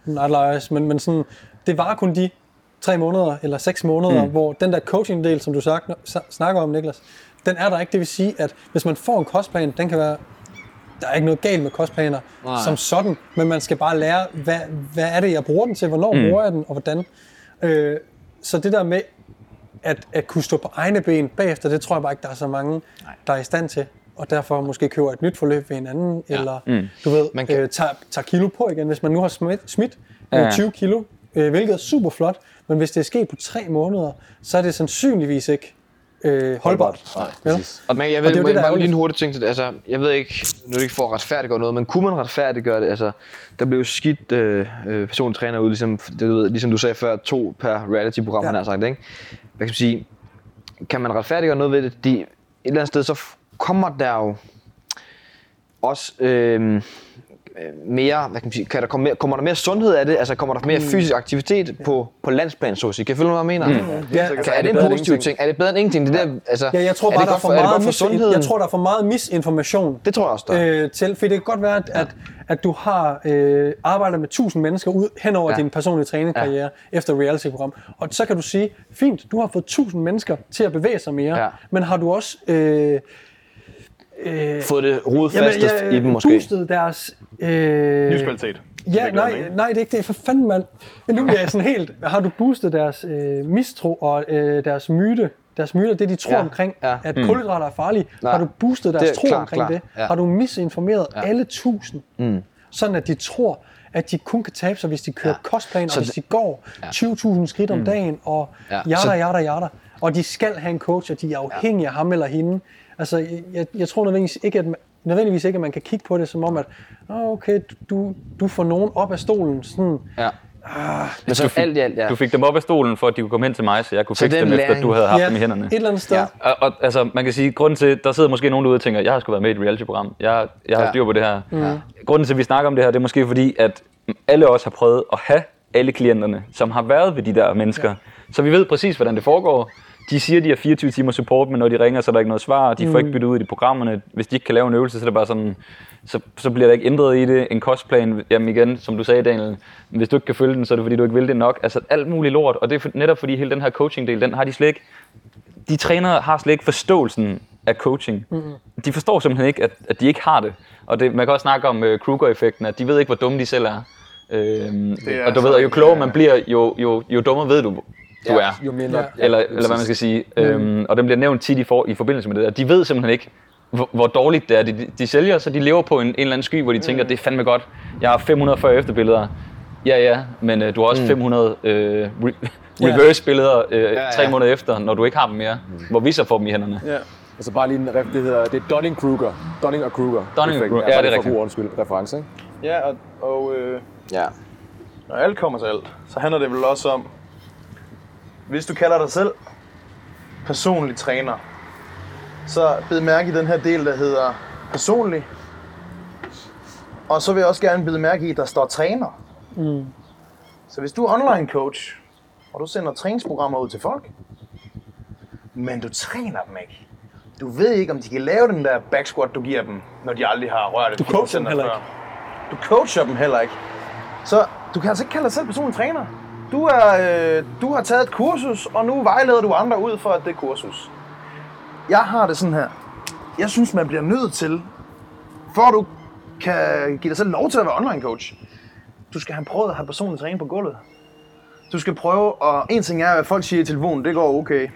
A: nogle outliers, men, men sådan, det var kun de tre måneder eller seks måneder, mm. hvor den der coaching-del, som du snak, snakker om, Niklas, den er der ikke. Det vil sige, at hvis man får en kostplan, den kan være der er ikke noget galt med kostplaner Nej. som sådan, men man skal bare lære, hvad, hvad er det, jeg bruger den til, hvornår mm. bruger jeg den, og hvordan. Øh, så det der med at, at kunne stå på egne ben bagefter, det tror jeg bare ikke, der er så mange, Nej. der er i stand til. Og derfor måske køber et nyt forløb ved en anden, ja. eller mm. du ved,
E: Man kan-
A: øh, tager, tager kilo på igen. Hvis man nu har smidt, smidt
B: ja.
A: ja. 20 kilo, øh, hvilket er super flot, men hvis det er sket på tre måneder, så er det sandsynligvis ikke øh, holdbart.
D: Nej,
A: Ja.
E: Og man, jeg
A: Og
E: ved,
A: det er jo
E: det,
A: der er
E: lige en hurtig ting til det. Altså, jeg ved ikke, nu er det ikke for at retfærdiggøre noget, men kunne man retfærdiggøre det? Altså, der blev jo skidt øh, øh, personlig træner ud, ligesom, det, du ved, ligesom du sagde før, to per reality-program,
A: Ja.
E: han har sagt, ikke? Hvad kan man sige? Kan man retfærdiggøre noget ved det? De, et eller andet sted, så kommer der jo også øh, mere, hvad kan man sige, kan der komme mere, kommer der mere sundhed af det? Altså kommer der mere
A: Mm.
E: fysisk aktivitet på, på landsplan, så at sige? Kan I følge mig, hvad jeg mener? Mm.
A: Ja,
E: Kan, er det
D: bedre
E: en
D: end
E: positiv
D: ingenting?
E: ting? Er det bedre end ingenting? Det der, altså,
A: Ja, jeg tror
E: er
A: bare,
E: det
A: der er
E: godt
A: for,
E: for, er det
A: meget
E: for sundheden?
A: jeg tror, der er for meget misinformation
E: Det tror jeg også, der er.
A: øh, til, for det kan godt være, at, at, at du har øh, arbejdet med 1000 mennesker ud hen over ja. Din personlige træningskarriere ja. efter reality-program. Og så kan du sige, fint, du har fået 1000 mennesker til at bevæge sig mere,
E: Ja.
A: men har du også øh,
E: Fået det rodfastet i dem måske.
A: boostet deres... Øh,
C: Livskvalitet.
A: Ja, nej, nej, det er ikke det. For fanden, mand. Men nu er jeg sådan helt... Har du boostet deres øh, mistro og øh, deres myte? Deres myter, det de tror ja,
E: Ja,
A: omkring, ja.
E: ja.
A: at kulhydrater er farlige.
E: Nej,
A: har du boostet deres
E: det
A: tro
E: klart,
A: omkring
E: klart,
A: det?
E: ja.
A: Har du misinformeret ja. alle tusind? Mm. Sådan at de tror, at de kun kan tabe sig, hvis de kører ja. kostplan, og hvis
E: det-
A: de går 20.000 skridt om dagen, og
E: Ja.
A: jada, jada, jada. Og de skal have en coach, og de er afhængige af ham eller hende. Altså, jeg- jeg, tror nødvendigvis ikke, at nødvendigvis ikke, at man kan kigge på det som om, at oh, okay, du, du får nogen op af stolen. Sådan,
E: Ja. Men så alt i alt, ja.
B: Du fik dem op af stolen, for at de kunne komme hen til mig, så jeg kunne
E: Så
B: fikse dem, efter at
E: læring-
B: du havde haft
A: ja,
B: dem i hænderne.
A: et eller andet sted.
E: Ja.
A: Ja.
B: Og, og, altså, man kan sige, grunden til, der sidder måske nogen derude og tænker, jeg har sgu været med i et reality-program. Jeg, jeg har
E: Ja.
B: styr på det her. Mm. Grunden til, at vi snakker om det her, det er måske fordi, at alle os har prøvet at have alle klienterne, som har været ved de der mennesker. Ja. Så vi ved præcis, hvordan det foregår. De siger, de har 24 timer support, men når de ringer, så er der ikke noget svar. De får ikke byttet ud i de programmerne. Hvis de ikke kan lave en øvelse, så er det bare sådan, så, så bliver der ikke ændret i det. En kostplan, jamen igen, som du sagde, Daniel, hvis du ikke kan følge den, så er det fordi, du ikke vil det nok. Altså alt muligt lort, og det er for- netop fordi hele den her coaching-del, den har de slet ikke de trænere har slet ikke forståelsen af coaching. Mm-hmm. De forstår simpelthen ikke, at, at de ikke har det. Og det, man kan også snakke om uh, Kruger-effekten, at de ved ikke, hvor dumme de selv er. Øhm,
C: er
B: og du ved, at jo klogere man bliver, jo, jo, jo dummere ved du, du er.
D: Jo mindre,
A: Ja.
B: Eller, eller hvad man skal sige. Øhm, og den bliver nævnt tit i, for, i forbindelse med det der. De ved simpelthen ikke, hvor, hvor dårligt det er. De, de sælger, så de lever på en, en eller anden sky, hvor de tænker, det er fandme godt. Jeg har 540 efterbilleder. Ja, ja, men øh, du har også 500 øh, re- reverse-billeder øh,
E: ja.
B: tre måneder efter, når du ikke har dem mere. Hvor vi så får dem i hænderne.
C: Ja.
D: Altså bare lige en ref, det hedder, det er Dunning-Kruger. Dunning og Kruger.
B: Dunning-Kruger, ja, det er
D: For
B: rigtigt.
D: god undskyld, reference, ikke?
C: Ja, og, og øh,
E: Ja.
C: når alt kommer til alt, så handler det vel også om, hvis du kalder dig selv personlig træner, så bed mærke i den her del, der hedder personlig. Og så vil jeg også gerne bide mærke i, at der står træner. Mm. Så hvis du er online coach, og du sender træningsprogrammer ud til folk, men du træner dem ikke. Du ved ikke, om de kan lave den der back squat, du giver dem, når de aldrig har rørt
A: Du coacher dem heller
C: før. Du coacher dem heller ikke. Så du kan altså ikke kalde dig selv personlig træner. Du, er, øh, du har taget et kursus, og nu vejleder du andre ud for det kursus. Jeg har det sådan her. Jeg synes, man bliver nødt til, for at du kan give dig selv lov til at være online coach, du skal have prøvet at have personlig træning på gulvet. Du skal prøve, og en ting er, at folk siger i telefonen, det går okay.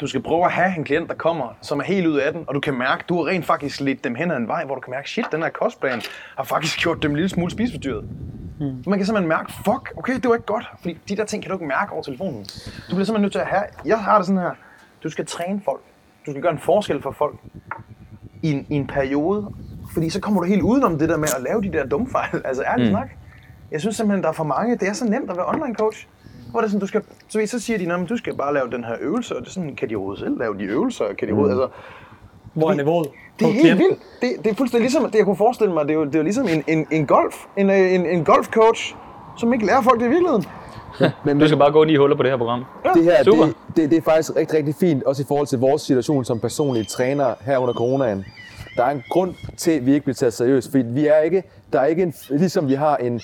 C: Du skal prøve at have en klient, der kommer, som er helt ud af den, og du kan mærke, du har rent faktisk lidt dem hen ad en vej, hvor du kan mærke, shit, den her kostplan har faktisk gjort dem en lille smule spiseforstyrret. Mm. Man kan simpelthen mærke, fuck, okay, det var ikke godt, fordi de der ting kan du ikke mærke over telefonen. Du bliver simpelthen nødt til at have, jeg har det sådan her, du skal træne folk. Du skal gøre en forskel for folk i en, i en periode, fordi så kommer du helt udenom det der med at lave de der dumme fejl. Altså ærligt mm. snak. Jeg synes simpelthen, der er for mange. Det er så nemt at være online coach. Hvor det er sådan, du skal, så, så siger de, at du skal bare lave den her øvelse, og det er sådan, kan de overhovedet selv lave de øvelser? Kan de overhovedet, altså,
A: Hvor er niveauet?
C: Det er helt vildt. Det, det er fuldstændig ligesom, det jeg kunne forestille mig, det er jo, det er jo ligesom en, en, en golf, en, øh, en, en golfcoach, som ikke lærer folk det i virkeligheden.
D: Men,
B: Du skal bare gå ni huller på det her program.
D: det her,
B: Super.
D: det, det, det er faktisk rigtig, rigtig fint, også i forhold til vores situation som personlige træner her under coronaen. Der er en grund til, at vi ikke bliver taget seriøst, fordi vi er ikke, der er ikke en, ligesom vi har en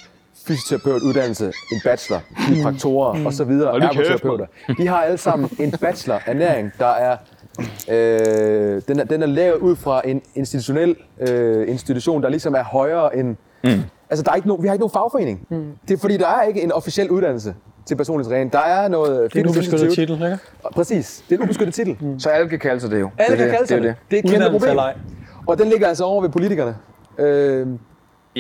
D: fysioterapeutuddannelse, en bachelor, kiropraktorer mm. og så videre,
B: Hold lige kæft,
D: ergoterapeuter. De har alle sammen en bachelor ernæring, der er Øh, den, er, den er lavet ud fra en institutionel øh, institution, der ligesom er højere end... Mm. Altså, der er ikke no, vi har ikke nogen fagforening. Mm. Det er fordi, der er ikke en officiel uddannelse til personlig træning. Der er noget...
A: Det er en ubeskyttet titel, ikke?
D: Præcis, det er en ubeskyttet titel. Mm.
E: Så alle kan kalde sig det jo.
D: Alle
E: det,
D: kan kalde sig
E: det.
D: det.
E: er
D: Det er et kæmpe problem. Og den ligger altså over ved politikerne. Øh,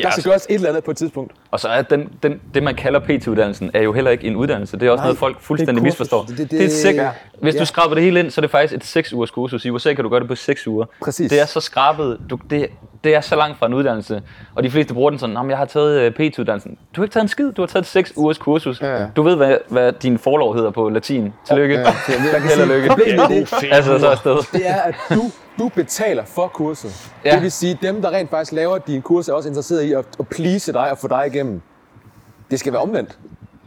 D: Der skal gøres et eller andet på et tidspunkt.
B: Og så er den, den, det, man kalder PT-uddannelsen, er jo heller ikke en uddannelse. Det er også
D: Nej,
B: noget, folk fuldstændig
A: kursus.
B: misforstår.
D: Det-
B: Det,
D: det-
B: det, det, er sek,
D: ja.
B: Hvis
D: Ja.
B: du skraber det hele ind, så er det faktisk et 6 ugers kursus. I USA kan du gøre det på 6 uger.
D: Præcis.
B: Det er så skrabet. Du, det, det er så langt fra en uddannelse. Og de fleste bruger den sådan, "Nå, men jeg har taget øh, PT-uddannelsen. Du har ikke taget en skid. Du har taget et 6 ugers kursus.
E: Ja, ja.
B: Du ved, hvad, hvad din forlov hedder på latin. Tillykke.
E: Ja,
B: Held og lykke.
D: Problemet det,
B: Altså, så afsted.
D: det er, at du, du betaler for kurset. Ja.
B: Ja.
D: Det vil sige, dem, der rent faktisk laver din kurs, er også interesseret i at, at please dig og få dig igennem. Det skal være omvendt.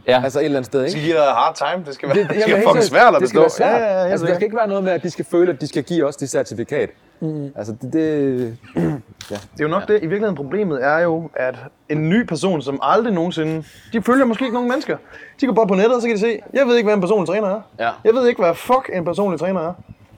B: Ja.
D: Altså et eller andet sted,
C: Det
D: ikke?
C: skal give dig hard time. Det skal være, det, det skal
D: jamen,
C: være
D: helt
C: fucking svært at
D: Det skal
C: bestå.
D: være svært.
C: Ja, ja, ja,
D: altså, der
C: ja.
D: skal ikke være noget med, at de skal føle, at de skal give os det certifikat. Mm. Altså, det, det,
C: Det er jo nok det. I virkeligheden problemet er jo, at en ny person, som aldrig nogensinde... De følger måske ikke nogen mennesker. De går bare på nettet, og så kan de se, jeg ved ikke, hvad en personlig træner er.
E: Ja.
C: Jeg ved ikke, hvad fuck en personlig træner er.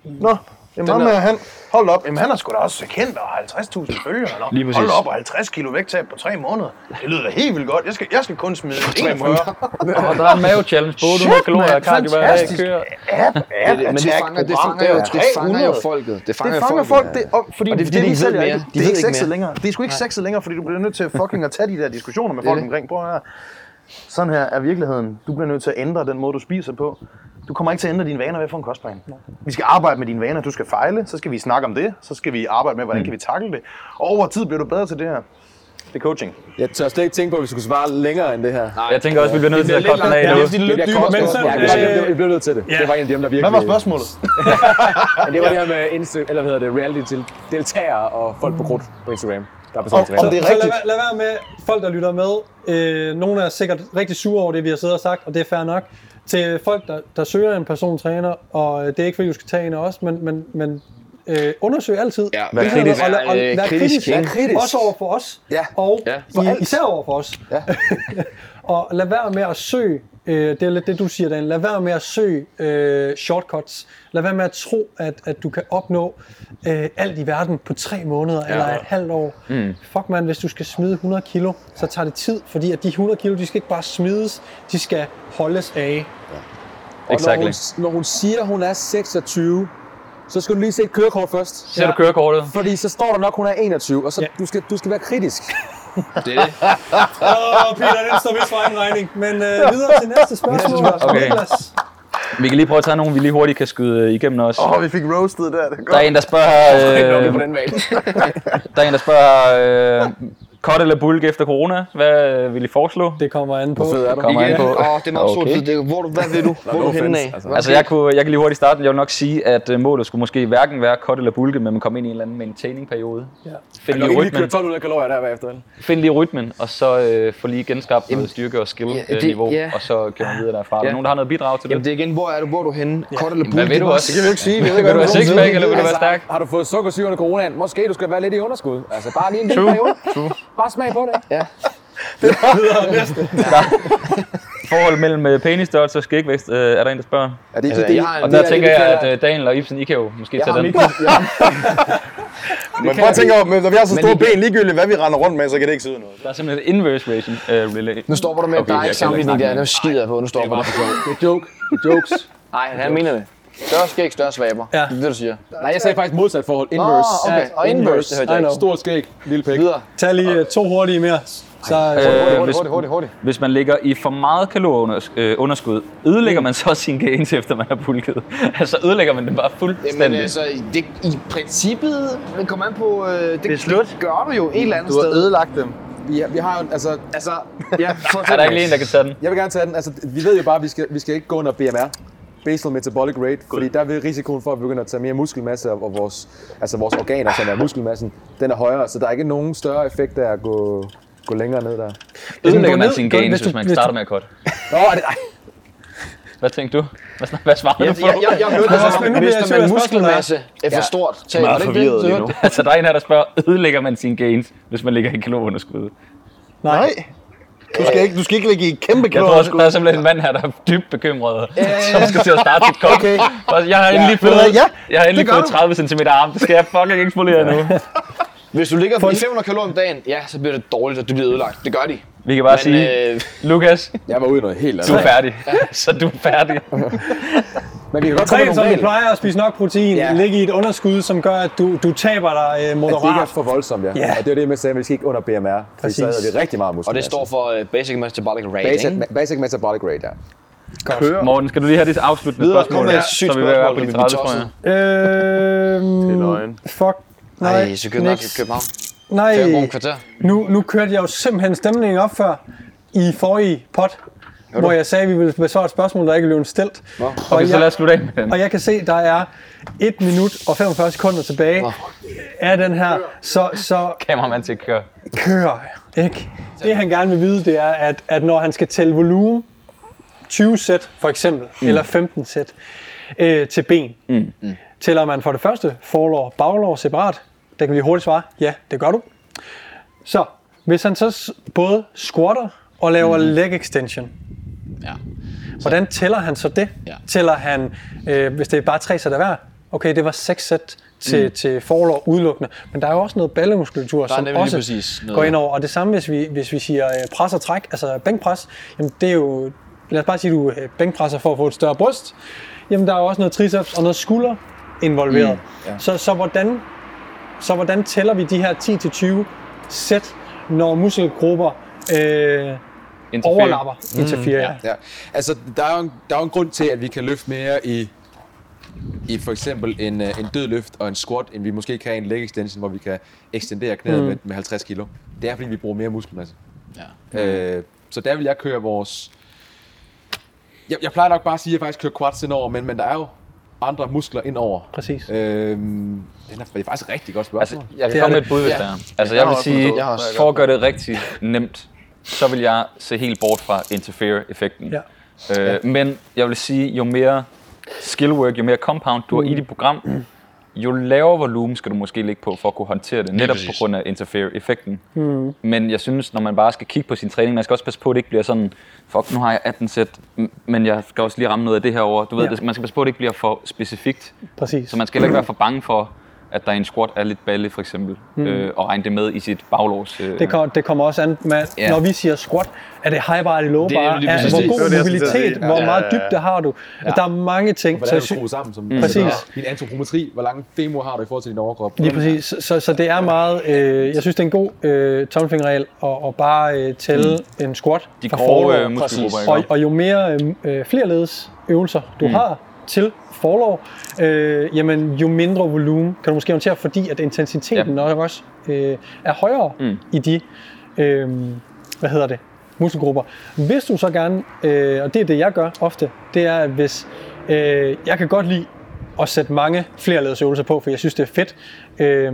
C: Nå, jamen ham
E: er-
C: han. Hold op. Jamen han er sgu da også kendt og har 50.000 følgere. Nå,
B: Lige præcis.
C: hold op og 50 kilo vægttab på tre måneder. Det lyder da helt vildt godt. Jeg skal, jeg skal kun smide 41.
B: Og der er en mave-challenge på 800 kalorier og cardio hver dag.
C: fantastisk.
B: Kører.
C: App, app,
E: Det, men det fanger, det fanger, jo,
C: der er
E: det fanger jo
C: 300.
E: folket. Det fanger,
C: Det fanger
E: folket.
C: folk, det, og, fordi
E: Og det er fordi,
C: det,
E: de ved
C: ikke. det er ikke sexet længere. Det er sgu ikke sexet længere, fordi du bliver nødt til fucking at tage de der diskussioner med folk omkring. Prøv her. Sådan her er virkeligheden. Du bliver nødt til at ændre den måde, du spiser på. Du kommer ikke til at ændre dine vaner ved at få en kostplan. Vi skal arbejde med dine vaner. Du skal fejle, så skal vi snakke om det. Så skal vi arbejde med, hvordan kan vi takle det. Og over tid bliver du bedre til det her. Det er coaching.
D: jeg tør slet ikke tænke på, at vi skulle svare længere end det her.
B: Jeg tænker også, vi bliver nødt til at korte den af nu.
E: Det er lidt
D: kort
A: Men så-
D: spørgsmål. Ja, vi bliver- nødt til det. Det var en af dem, der virkelig...
C: Hvad var spørgsmålet?
D: Men det var det her med Insta, eller hvad hedder det, reality til deltagere og folk på krudt på Instagram. Der er
C: Om- om det er
A: så lad, lad være med, folk der lytter med, øh, nogle er sikkert rigtig sure over det, vi har siddet og sagt, og det er fair nok. Til folk, der, der søger en persontræner, og øh, det er ikke fordi, du skal tage en af os, men, men, men øh, undersøg altid.
E: Ja,
A: Vær kritisk.
E: kritisk.
A: Og, og,
E: Vær,
A: vær
E: kritisk,
A: kritisk, kritisk. Også over for os,
D: Ja.
A: og
E: Ja,
D: for
A: i,
D: alt.
A: især over for os.
D: Ja.
A: og lad være med at søge, øh, det er lidt det, du siger, Dan, lad være med at søge øh, shortcuts. Lad være med at tro, at, at du kan opnå øh, alt i verden på tre måneder ja. eller et halvt år. Mm. Fuck man, hvis du skal smide 100 kilo, så tager det tid, fordi at de 100 kilo, de skal ikke bare smides, de skal holdes af.
D: Og når
B: Exactly.
D: hun, når hun siger, hun er 26, så skal du lige se et kørekort først.
B: Ser du kørekortet?
D: Fordi så står der nok, hun er 21, og så
A: Ja.
D: du, skal, du skal være kritisk.
E: Det er det.
A: Åh, Peter, den står vist for egen regning. Men øh, videre til næste spørgsmål.
B: Okay.
A: Niklas.
B: Vi kan lige prøve at tage nogle, vi lige hurtigt kan skyde øh, igennem os.
C: Åh, oh, vi fik roasted der. Det er
B: Der er
C: godt.
B: en, der spørger... Øh,
D: på den vej.
B: der er en, der spørger... Øh, Kort eller bulk efter corona? Hvad øh, vil I foreslå?
A: Det kommer an på.
D: Hvor fed er du?
B: Kommer an
E: Igen.
B: på.
E: Åh, det er meget
B: Okay.
E: sort. Det, hvor, hvad vil du? Hvor er du henne af?
D: altså.
E: Hvad-
B: Altså, jeg, kunne, jeg kan lige hurtigt starte. Jeg vil nok sige, at øh, målet skulle måske hverken være cut eller bulke, men man komme ind i en eller anden maintaining-periode.
A: Ja.
B: Find
D: Jeg
B: lige
D: kan lige køre
B: rytmen,
D: 1200 kalorier der bagefter.
B: find lige rytmen, og så øh, få lige genskabt noget styrke og
E: Ja, det-
B: skill-niveau,
E: ja.
B: og så kører man videre derfra. Er der
E: Ja.
B: nogen, der har noget bidrag til
E: Jamen
B: det?
E: det er igen, hvor er du, hvor er du henne? Kort eller
B: Hvad
E: bulk?
B: vil du
E: Det
B: også?
C: Det kan vi jo ikke sige. Vi ved ikke,
B: Vil du
C: hvad
B: have sixpack, eller vil du være stærk?
D: Har du fået sukkersyre under coronaen? Måske du skal være lidt i underskud. Altså bare lige en periode. Bare smag på det.
E: Ja.
B: Forhold mellem øh, penisstørrelse og skægvækst, øh, er der en, der spørger.
D: Er det,
E: Altså,
D: det,
E: jeg har-
B: Og
D: det
B: der
D: er
B: tænker
D: det, vi
B: jeg, at øh, Daniel og Ibsen, I kan jo måske
D: Jeg
B: tage
D: har
B: den.
C: Men prøv at tænke over, når vi har så store ben, ligegyldigt hvad vi render rundt med, så kan det ikke sidde noget.
B: Der er simpelthen et inverse ratio, uh, relay.
E: Nu stopper du med,
B: Okay,
E: der er ikke sammenligning der. Nu skider jeg på, nu stopper du.
D: det er joke. Det er jokes.
E: Nej, han mener det. Større skæg, større svaber.
A: Ja.
E: Det er det, du siger.
D: Nej, jeg sagde faktisk modsat forhold. Inverse.
E: Åh, okay. Og inverse, det hørte jeg ikke.
D: Stort skæg, lille pæk.
E: Videre.
A: Tag lige øh, to hurtige mere. Så, øh,
B: Øh,
E: Hurtigt,
B: hvis,
E: hurtigt, hurtigt, hurtigt.
B: hvis man ligger i for meget kalorieunderskud, ødelægger man så sin gains, efter man har bulket? altså ødelægger man det bare
E: Jamen
B: fuldstændig?
E: altså, det, i princippet, det kommer an på, øh, det,
C: Det slut.
E: det gør du jo et eller andet
C: Du har
E: sted.
C: ødelagt dem.
D: Vi, vi har jo, altså,
E: Altså, ja,
B: er der ikke lige en, der kan tage den?
D: jeg vil gerne tage den. Altså, vi ved jo bare, at vi skal, vi skal ikke gå under BMR. Basal Metabolic Rate, fordi der vil risikoen for, at vi begynder at tage mere muskelmasse og vores, altså vores organer, som er muskelmassen, den er højere, så der er ikke nogen større effekt af at gå, gå længere ned der.
B: Ødelægger man sin gains,
A: hvis
B: man starter med at cut?
D: Nå, er det, ej.
B: Hvad tænkte du? Hvad, hvad svarede
E: jeg,
B: du på?
E: jeg, jeg, jeg hørte det som,
A: nu
E: mister man muskelmasse er for stort. Det ikke det, du hørte?
B: Altså, der er en her, der spørger, ødelægger man sin gains, hvis man ligger i kalorieunderskud?
C: Nej. Du skal ikke, du skal ikke ligge i et kæmpe
B: Jeg tror også, der er simpelthen en mand her, der er dybt bekymret, som skal til at starte sit cut.
C: Okay.
B: Jeg har endelig
C: du
B: fået?
C: Ja,
B: jeg har endelig fået 30 cm arm. Det skal jeg fucking ikke spolere nu.
E: Hvis du ligger på 500 kalorier om dagen, ja, så bliver det dårligt, og du bliver ødelagt. Det gør de.
B: Vi kan bare
E: Men,
B: sige,
E: øh,
B: Lukas,
D: Jeg var ude i noget helt
B: du
D: andet.
B: er færdig. Så du er færdig.
D: Men vi kan godt komme
A: Træn som du plejer at spise nok protein,
D: Ja.
A: ja. ligge i et underskud, som gør, at du, du taber dig øh,
D: At det ikke er
A: moderat.
D: for voldsomt, ja.
A: Ja.
D: ja. Og det er det, man sagde, at vi skal ikke under BMR.
A: Præcis.
D: så er det rigtig meget muskel.
E: Og det står for uh, Basic Metabolic Rate,
D: Basic,
E: ikke?
D: basic Metabolic Rate, ja.
C: Kører.
B: Morten, skal du lige have dit afsluttende
C: Videre,
B: spørgsmål?
C: et
E: sygt
B: så vi vil være på
E: spørgsmål,
B: de
E: det er
B: 30, tror jeg.
A: Øhm,
C: løgn.
A: fuck. Nej,
E: Nej, så København.
A: Nej, nu, nu kørte jeg jo simpelthen stemningen op før i forrige pot, hvor jeg sagde, at vi ville besvare et spørgsmål, der ikke blev stilt. Og,
B: Okay, så lad os
A: jeg,
B: slutte af med den.
A: og jeg kan se, der er 1 minut og 45 sekunder tilbage af den her, så, så
B: Kameramand til at køre.
A: kører ikke? Det han gerne vil vide, det er, at, at når han skal tælle volumen, 20 sæt for eksempel, mm. eller 15 sæt øh, til ben, mm. tæller man for det første forlår og baglår separat, der kan vi hurtigt svare, ja, det gør du. Så hvis han så både squatter og laver mm. leg extension,
E: Ja.
A: hvordan tæller han så det?
E: Ja.
A: Tæller han, øh, hvis det er bare tre sæt af hver, okay, det var seks sæt til, mm. til forlår udelukkende, men der er jo også noget ballemuskulatur, som også
E: præcis noget-
A: går ind over, og det samme, hvis vi, hvis vi siger øh, pres og træk, altså bænkpres, jamen det er jo, lad os bare sige, du øh, bænkpresser for at få et større bryst, jamen der er jo også noget triceps og noget skulder involveret. Mm, ja. så, så, hvordan, så hvordan tæller vi de her 10-20 sæt, når muskelgrupper øh,
B: Interfere.
A: overlapper interferer?
D: Ja, altså der er, jo en, der er jo en grund til, at vi kan løfte mere i, i for eksempel en, øh, en død løft og en squat, end vi måske kan i en leg extension, hvor vi kan ekstendere knæet mm. med, med 50 kilo. Det er, fordi vi bruger mere muskelmasse.
E: Ja.
D: Øh, så der vil jeg køre vores... Jeg, jeg plejer nok bare at sige, at jeg faktisk kører quads indover, men, men der er jo andre muskler indover.
A: Præcis.
D: Øhm, det er, faktisk et rigtig godt
B: Altså,
D: spørgsmål.
B: jeg kan
A: Det
B: komme med et bud, hvis
D: Ja.
B: der er. Altså,
C: Jeg
B: vil sige.
C: Jeg har
B: for at gøre det rigtig nemt, så vil jeg se helt bort fra interfere-effekten.
A: Ja.
B: Øh, men jeg vil sige, jo mere skill work, jo mere compound du har i dit program, jo lavere volumen skal du måske ligge på for at kunne håndtere det, netop på grund af interfere-effekten. Mm. Men jeg synes, når man bare skal kigge på sin træning, man skal også passe på, at det ikke bliver sådan, fuck, nu har jeg 18 sæt, men jeg skal også lige ramme noget af det her over. Du ved,
A: Ja.
B: man skal passe på, at det ikke bliver for specifikt.
A: Præcis.
B: Så man skal heller ikke være for bange for, at der i en squat er lidt balle, for eksempel, mm. øh, og regne det med i sit baglårs. Øh,
A: Det, kom, det kommer også an, med,
B: Ja.
A: når vi siger squat, er det high bar, er det low
E: Det er
A: bar, er, hvor
E: det.
A: god
C: Det skulle til at
A: mobilitet,
C: sige.
A: hvor
C: Ja,
A: meget
C: ja, ja.
A: dybde har du. Ja. Der er mange ting.
D: Hvordan er
A: Så,
D: du skruet sammen? Som,
A: Præcis.
D: Din antropometri, hvor lang femur har du i forhold til din overkrop?
A: Lige præcis. Så, så, så det er meget, øh, jeg synes det er en god øh, tommelfingerregel at, at bare øh, tælle mm. en squat
B: de grove øh, muskelgrupper,
A: og, og jo mere øh, øh, flerledes øvelser du mm. har til forlår, øh, jamen jo mindre volumen kan du måske håndtere, fordi at intensiteten
B: Ja.
A: nok også øh, er højere mm. i de, øh, hvad hedder det, muskelgrupper. Hvis du så gerne, øh, og det er det jeg gør ofte, det er at hvis, øh, jeg kan godt lide at sætte mange flerledes øvelser på, for jeg synes det er fedt. Øh,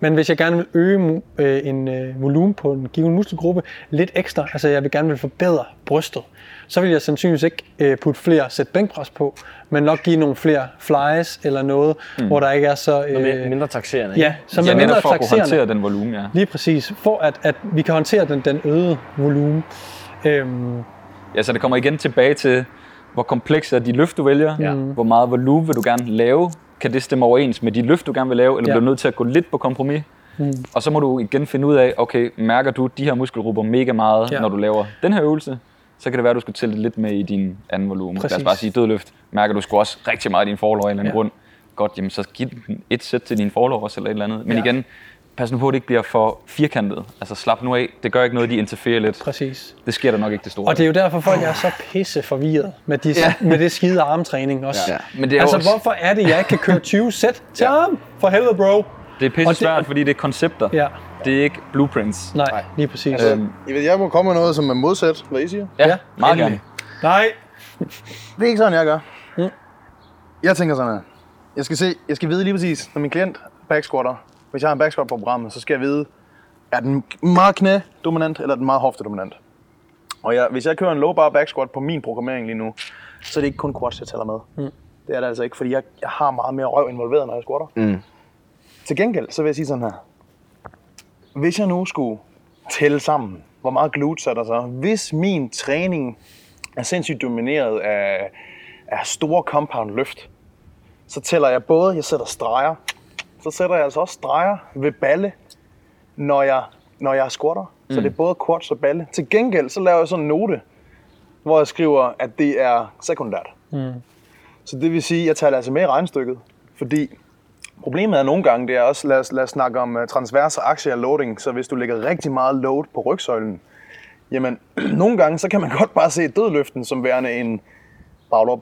A: men hvis jeg gerne vil øge øh, en øh, volumen på en given muskelgruppe lidt ekstra, altså jeg vil gerne vil forbedre brystet, så vil jeg sandsynligvis ikke øh, putte flere sæt bænkpres på, men nok give nogle flere flies eller noget, mm. hvor der ikke er så... Øh,
E: Mindre taxerende, ikke?
A: ja, som
B: ja,
A: er mindre
B: for at kunne håndtere den volumen, ja.
A: Lige præcis, for at, at vi kan håndtere den, den øgede volumen. Øhm,
B: Ja, så det kommer igen tilbage til, hvor komplekse er de løft, du vælger.
A: Ja.
B: Hvor meget volumen vil du gerne lave? Kan det stemme overens med de løft, du gerne vil lave? Eller
A: Ja.
B: bliver du nødt til at gå lidt på kompromis? Mm. Og så må du igen finde ud af, okay, mærker du de her muskelgrupper mega meget,
A: ja.
B: når du laver den her øvelse? Så kan det være, at du skal tælle det lidt med i din anden volumen. Lad
A: Præcis.
B: os bare sige dødløft. Mærker du sgu også rigtig meget i din forlår af en eller anden
A: Ja.
B: grund. Godt, jamen så giv den et sæt til din forlår også, eller et eller andet. Men
A: Ja.
B: igen, pas nu på, at det ikke bliver for firkantet. Altså slap nu af. Det gør ikke noget, de interferer lidt.
A: præcis.
B: Det sker der nok ikke det store.
A: Og det er jo derfor, folk er så pisse forvirret med, de, ja. med det skide armtræning også.
B: Ja. Men det er
A: altså,
B: også-
A: hvorfor er det, jeg ikke kan køre 20 sæt til ja. arm? For helvede, bro.
B: Det er pisse svært, fordi det er koncepter.
A: Ja,
B: Det er ikke blueprints.
A: nej, lige præcis.
C: Altså,
B: Øhm.
C: I ved, jeg må komme med noget, som er modsat, hvad I siger.
B: Ja,
A: Ja,
B: meget gerne.
A: Nej,
C: Det er ikke sådan, jeg gør. Jeg tænker sådan her. Jeg skal se, jeg skal vide lige præcis, når min klient backsquatter, hvis jeg har en backsquat på programmet, så skal jeg vide, er den meget knæ-dominant, eller er den meget hofte-dominant? Og jeg, hvis jeg kører en low bar backsquat på min programmering lige nu, så er det ikke kun quads, jeg tæller med. Mm. Det er det altså ikke, fordi jeg, jeg har meget mere røv involveret, når jeg squatter. Mm. Til gengæld, så vil jeg sige sådan her. Hvis jeg nu skulle tælle sammen, hvor meget glutes er der så? Hvis min træning er sindssygt domineret af, af store compound løft, så tæller jeg både, jeg sætter streger, så sætter jeg altså også streger ved balle, når jeg, når jeg squatter. Mm. Så det er både quads og balle. Til gengæld, så laver jeg sådan en note, hvor jeg skriver, at det er sekundært. Mm. Så det vil sige, at jeg tager det altså med i regnstykket, fordi problemet er nogle gange, det er også, lad os, lad os snakke om uh, transvers og axial loading, så hvis du lægger rigtig meget load på rygsøjlen, jamen nogle gange, så kan man godt bare se dødløften som værende en baglov.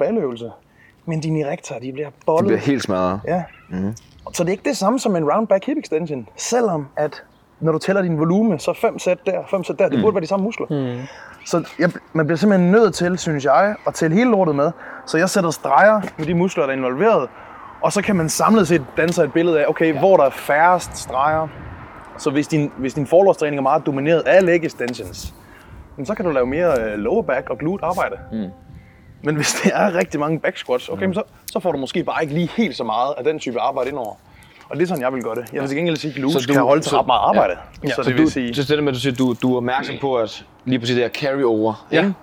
C: Men dine erektorer, de bliver bollet.
E: bliver helt smadret.
C: Ja. Mm. Så det er ikke det samme som en round back hip extension, selvom at når du tæller din volume, så fem sæt der, fem sæt der, det burde være de samme muskler. Mm. Så jeg, man bliver simpelthen nødt til, synes jeg, at tælle hele lortet med. Så jeg sætter streger med de muskler, der er involveret, og så kan man samlet set danne sig et billede af, okay, ja. hvor der er færrest streger. Så hvis din, hvis din forlovstræning er meget domineret af leg extensions, så kan du lave mere øh, lower back og glute arbejde. Mm. Men hvis det er rigtig mange back squats, okay, mm. så, så får du måske bare ikke lige helt så meget af den type arbejde indover. Og det er sådan, jeg vil gøre det. Jeg vil til gengæld sige, at glutes
E: Så du-
C: kan holde til ret meget arbejde.
E: Ja.
C: Så
E: Så
C: det
E: du,
C: vil sige...
E: Så det med, at du siger, du, du er opmærksom på, at lige præcis det her carry-over,
C: Ja.
E: ikke?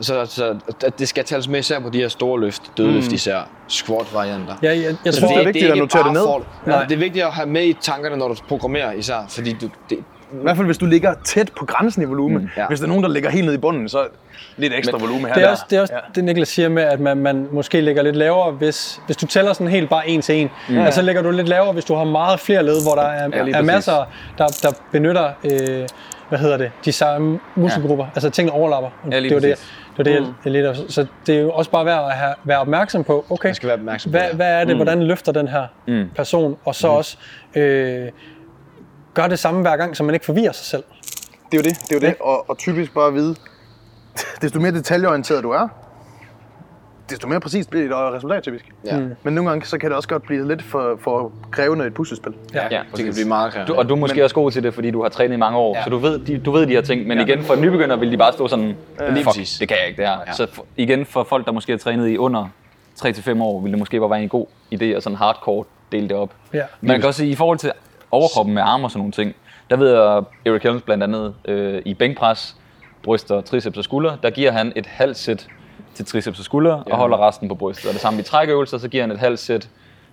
E: Så, så at det skal tales med især på de her store løft, dødløft
C: Mm.
E: især, squat-varianter.
A: Ja, jeg, jeg tror,
C: det er vigtigt at
E: ikke
C: notere
E: bare
C: det ned.
E: For,
A: Nej.
E: ja, det er vigtigt at have med i tankerne, når du programmerer især, fordi du, det,
C: I hvert fald, hvis du ligger tæt på grænsen i volumen. Mm,
E: ja.
C: Hvis der er nogen, der ligger helt ned i bunden, så lidt ekstra
E: Men-
C: volumen her
A: det er
C: der.
A: også, det, er også
C: Ja.
A: det, Niklas siger med, at man, man måske ligger lidt lavere, hvis, hvis du tæller sådan helt bare en til en. Mm. Altså, så ligger du lidt lavere, hvis du har meget flere led, hvor der er,
B: Ja,
A: er masser, der, der benytter, øh, hvad hedder det, de samme muskelgrupper. Ja. Altså, tingene overlapper.
B: Ja, lige
A: det var det,
B: præcis.
A: Det, var det jeg, jeg lidt. Så det er jo også bare værd at have, være opmærksom på, okay,
E: Man skal være opmærksom på
A: hvad, hvad er det, mm. hvordan løfter den her mm. person, og så mm. også øh, gør det samme hver gang, så man ikke forvirrer sig selv.
C: Det er jo det, det, er jo det. Og, og typisk bare at vide, desto mere detaljeorienteret du er, desto mere præcist bliver dit resultat typisk.
E: ja.
C: Men nogle gange så kan det også godt blive lidt for, for krævende et puslespil.
A: Ja.
B: Ja,
E: det kan blive meget krævende.
B: Du, og du er måske men, også god til det, fordi du har trænet i mange år, ja. så du ved, de, du ved de her ting. Men ja. igen, for nybyggere vil de bare stå sådan,
E: Lige
B: fuck,
E: præcis.
B: det kan jeg ikke, det her. Ja. Så for, igen, for folk, der måske har trænet i under 3-5 år, vil det måske bare være en god idé at sådan hardcore dele det op.
A: Ja.
B: Man kan også sige, i forhold til overkroppen med arme og sådan nogle ting, der ved jeg, Eric Helms blandt andet øh, i bænkpres, bryster, triceps og skuldre, der giver han et halvt sæt til triceps og skuldre, og holder resten på brystet. Og det samme i trækøvelser, så giver han et halvt sæt.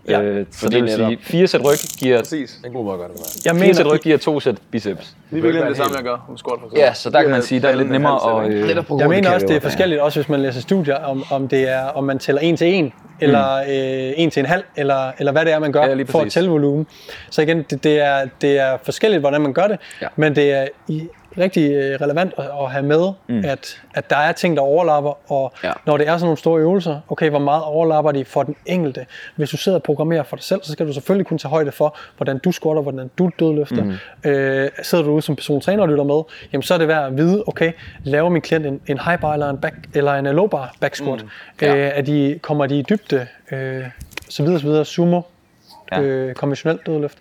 A: Ja,
B: øh, så
E: fordi
B: det vil sige, fire sæt ryg giver,
C: Præcis.
E: Det en god måde at gøre det med.
A: Jeg
B: fire sæt
A: mener,
B: ryg giver to sæt biceps.
C: Det er virkelig det samme, jeg gør med squat for.
B: Ja, så der kan man sige, der er lidt nemmere at... Øh,
A: Jeg mener også, det er forskelligt, også hvis man læser studier, om, om, det er, om man tæller en til en, eller øh, en til en halv, eller, eller hvad det er, man gør
B: Ja,
A: for at tælle volumen. Så igen, det, det, er, det er forskelligt, hvordan man gør det,
B: Ja.
A: men det er i, rigtig øh, relevant at, at have med, mm. at, at der er ting, der overlapper, og
E: Ja.
A: når det er sådan nogle store øvelser, okay, hvor meget overlapper de for den enkelte? Hvis du sidder og programmerer for dig selv, så skal du selvfølgelig kunne tage højde for, hvordan du squatter, hvordan du dødløfter. Mm. Øh, sidder du ude som person træner og lytter med, jamen så er det værd at vide, okay, laver min klient en, en high bar eller en, back, eller en low bar back squat? Mm. Ja. Øh, er de, kommer de i dybde? Øh, så videre, så videre. Sumo,
B: ja.
A: øh, konventionelt dødløft.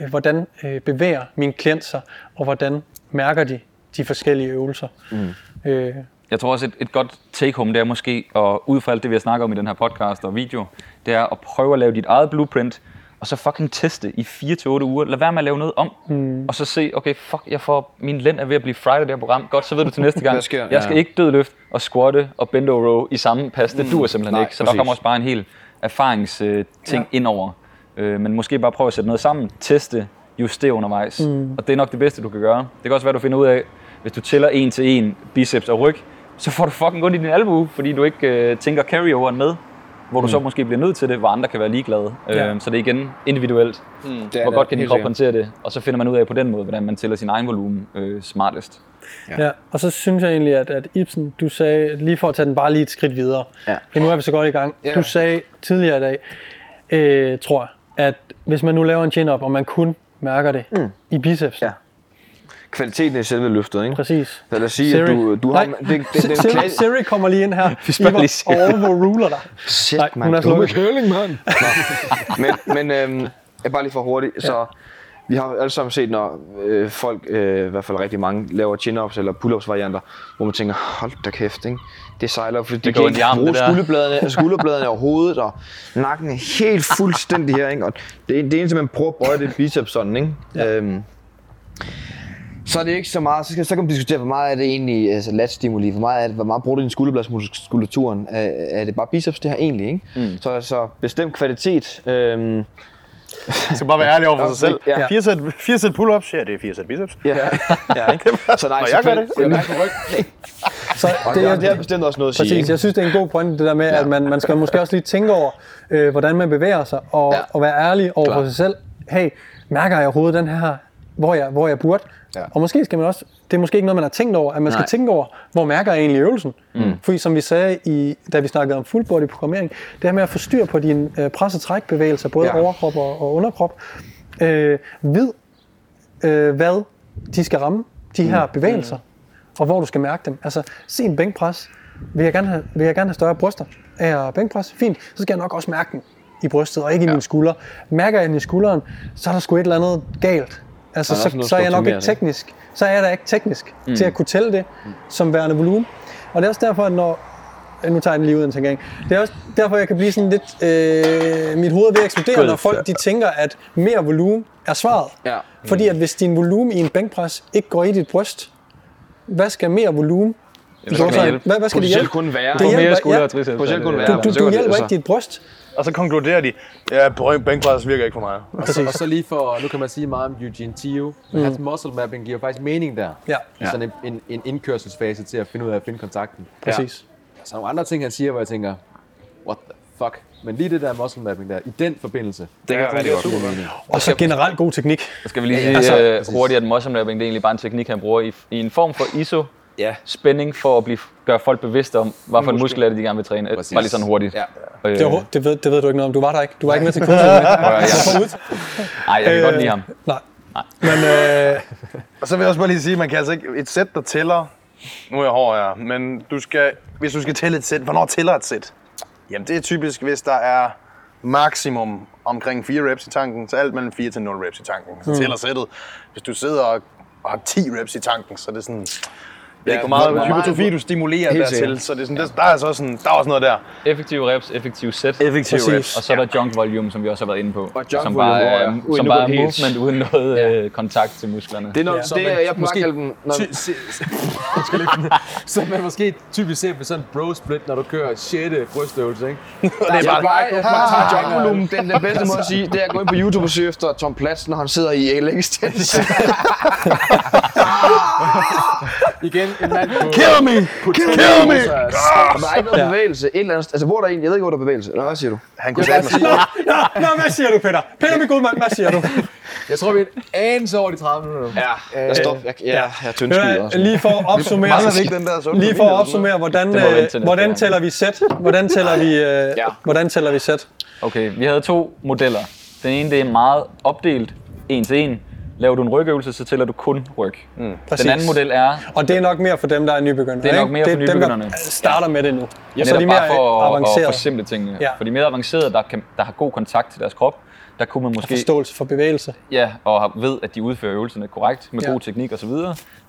A: Øh, hvordan øh, bevæger min klient sig, og hvordan mærker de de forskellige øvelser? Mm. Øh,
B: Jeg tror også, et, et godt take-home, det er måske, og ud fra alt det, vi har snakket om i den her podcast og video, det er at prøve at lave dit eget blueprint, og så fucking teste i 4-8 uger. Lad være med at lave noget om, mm. og så se, okay, fuck, jeg får, min lænd er ved at blive fried af det her program. Godt, så ved du til næste gang,
E: sker?
B: jeg skal
E: Ja.
B: ikke dødløft og squatte og bend over row i samme pas. Det duer simpelthen
E: Nej,
B: ikke. Så
E: præcis.
B: der kommer også bare en hel erfaringsting ting ja. indover. Øh, men måske bare prøve at sætte noget sammen, teste, justere undervejs. Mm. Og det er nok det bedste, du kan gøre. Det kan også være, du finder ud af, hvis du tæller en til en biceps og ryg, så får du fucking ondt i din albue, fordi du ikke øh, tænker carryoveren med. Hvor du så måske bliver nødt til det, hvor andre kan være ligeglade.
A: Ja.
B: Øh, så det er igen individuelt.
E: Det er
B: Hvor
E: det,
B: godt kan din krop håndtere det? Og så finder man ud af på den måde, hvordan man tæller sin egen volumen øh, smartest.
A: Ja. ja, og så synes jeg egentlig, at, at Ibsen, du sagde, lige for at tage den bare lige et skridt videre,
E: Ja.
A: for nu er vi så godt i gang,
E: Ja.
A: du sagde tidligere i dag, øh, tror jeg, at hvis man nu laver en chin-up, og man kun mærker det mm. i biceps,
E: Ja. Kvaliteten i selve løftet, ikke?
A: præcis.
E: Så lad os sige, at du, du har...
A: Nej,
E: Det, det, det, det,
A: Siri,
E: det,
A: Siri kommer lige ind her,
B: spørger lige
A: Ivar,
B: Siri.
A: og overruler dig.
E: Shit,
A: Nej,
E: man.
A: hun er slukket.
E: curling, mand. men men øhm, jeg bare lige for hurtigt, så vi har alle sammen set, når øh, folk, øh, i hvert fald rigtig mange, laver chin-ups eller pull-ups varianter, hvor man tænker, hold da kæft, ikke? Det sejler, fordi de
B: går
E: kan ikke
B: armen,
E: bruge
B: det der.
E: skulderbladene, skulderbladene over hovedet, og nakken er helt fuldstændig her, ikke? Og det, det eneste, man prøver at bøje, det er biceps sådan, ikke? Ja. Øhm, så er det ikke så meget, så, skal, så kan man diskutere, hvor meget er det egentlig altså lat-stimuli, hvor meget, er det, hvor meget bruger du din skulderbladsmuskulaturen, er, er det bare biceps det her egentlig, ikke? Mm. Så, så bestemt kvalitet, øhm,
C: Man skal bare være ærlig over for sig selv.
E: Ja.
C: Fire sæt, fire sæt pull-ups, ja, det er fire sæt biceps.
E: ja, ja, ikke? Så nej,
C: Når jeg gør det,
E: selvfølgelig-
A: Så
E: Og
A: det,
E: det,
A: er,
E: det har bestemt også noget at sige.
A: Præcis, jeg synes, det er en god pointe, det der med, at man, man skal måske også lige tænke over, øh, hvordan man bevæger sig, og,
E: Ja.
A: ja. og være ærlig over for sig selv. Hey, mærker jeg overhovedet den her, hvor jeg, hvor jeg burde?
D: Ja.
A: Og måske skal man også, det er måske ikke noget, man har tænkt over, at man skal
E: Nej.
A: tænke over, hvor mærker jeg egentlig øvelsen? Mm. Fordi som vi sagde, i, da vi snakkede om full body programmering, det her med at få styr på dine øh, pres- og trækbevægelser, både
D: Ja.
A: overkrop og, og underkrop, øh, vid, øh, hvad de skal ramme, de her bevægelser, og hvor du skal mærke dem. Altså, se en bænkpres. Vil jeg gerne have, vil jeg gerne have større bryster af bænkpres? Fint. Så skal jeg nok også mærke den i brystet, og ikke i ja. mine skuldre. Mærker jeg den i skulderen, så er der sgu et eller andet galt. Altså, så,
E: noget,
A: så er jeg nok ikke teknisk. Så er jeg da ikke teknisk mm. til at kunne tælle det som værende volumen. Og det er også derfor, at når nu tager jeg den lige ud en gang. Det er også derfor, jeg kan blive sådan lidt... Øh, mit hoved er ved at eksplodere, når folk de tænker, at mere volumen er svaret.
E: Ja.
A: Fordi at hvis din volumen i en bænkpres ikke går i dit bryst, hvad skal mere volumen?
B: Hvad skal det hjælpe?
A: Hvad, hvad skal det hjælpe?
E: kun være.
A: Det hjælper-
B: mere skulder
A: ja.
B: og triceps.
E: Potentielt kun
B: Ja,
E: være.
A: Du,
B: ja.
A: du, du hjælper ikke dit bryst.
C: Og så konkluderer de, ja, bænkpres virker ikke for mig.
D: Og så, og så lige for, nu kan man sige meget om Eugene Tio, men hans muscle mapping giver faktisk mening der.
A: Ja,
D: Ja. Sådan en, en, en indkørselsfase til at finde ud af at finde kontakten.
A: præcis.
D: Så er nogle andre ting, han siger, hvor jeg tænker, what the fuck? Men lige det der muscle mapping der, i den forbindelse,
E: Det kan
C: Ja, det er super godt.
A: Og så generelt god teknik.
B: Så skal vi lige sige
A: Altså-
B: altså, hurtigt, at muscle mapping det er egentlig bare en teknik, han bruger i, i en form for ISO
E: Ja.
B: spænding for at blive, gøre folk bevidste om, hvad for en muskel er det, de gerne vil træne.
D: Præcis.
B: Bare lige sådan hurtigt.
D: Ja.
B: Øh,
A: Det, var, det, ved, det ved du ikke noget om. Du var der ikke. Du var ikke med til kurset. med.
B: ja.
A: Forud.
B: Ej, jeg kan godt lide ham.
A: Nej. Men øh,
C: Og så vil jeg også bare lige sige, man kan altså ikke, et sæt, der tæller, nu er jeg hård her, men du skal, hvis du skal tælle et sæt, hvornår tæller et sæt? Jamen det er typisk, hvis der er maksimum omkring 4 reps i tanken, så alt mellem 4 til 0 reps i tanken. Så tæller sættet. Hvis du sidder og og har 10 reps i tanken, så er det sådan... Det er ikke, hvor meget
E: hvor meget-
C: hypertrofi du stimulerer
E: Helt
C: dertil, så det er sådan, der, der, er altså også sådan, der er også noget der.
B: Effektive reps, effektive sæt.
C: Effektive
A: Præcis.
C: reps.
B: Og så er der junk volume, som vi også har været inde på.
E: Og junk
B: som
E: volume,
B: bare er,
E: uden
B: som
E: noget
B: bare er movement uden noget øh, kontakt til musklerne.
E: Det er noget,
A: Ja.
E: det,
D: Så man
E: jeg plejer at
D: måske-
E: kalde den... Når,
D: Ty, se, så man måske typisk ser på sådan en bro split, når du kører 6. brystøvelse, ikke?
C: det er bare,
E: jeg plejer at tage volumen. Den, den bedste måde at sige, det er at gå ind på YouTube og søge efter Tom Platz, når han sidder i leg extension.
D: Igen, en mand på...
C: Kill me! Kill me!
E: Og der er ikke noget bevægelse. Et eller andet, altså, hvor er der en? Jeg ved ikke, hvor der er bevægelse. Eller hvad siger du?
C: Han kunne sætte mig.
D: sige,
A: Nå, hvad siger du, Peter? Peter, min gode mand, hvad siger du?
D: jeg tror, vi er en anelse over de 30 minutter.
E: Ja, jeg stopper. Jeg, jeg, jeg er også.
A: Lige for at opsummere,
C: den der
A: lige for at opsummere, hvordan, øh, hvordan tæller vi sæt? Hvordan tæller vi, øh, hvordan tæller vi sæt?
B: Okay, vi havde to modeller. Den ene, det er meget opdelt, en til en. Laver du en rygøvelse, så tæller du kun ryg. Mm.
A: Præcis.
B: Den anden model er
A: Og det er nok mere for dem, der er nybegyndere.
B: Det er nok
A: ikke?
B: mere for
A: Dem,
B: nybegynderne.
A: der starter med det nu. Ja, så er
B: netop
A: de mere
B: bare for at, at
A: avancerede.
B: forsimple tingene.
A: Ja.
B: Ja. For de mere avancerede, der, kan, der har god kontakt til deres krop, der kunne man måske
A: Forståelse for bevægelse.
B: ja, og ved, at de udfører øvelserne korrekt, med
A: Ja.
B: god teknik osv.,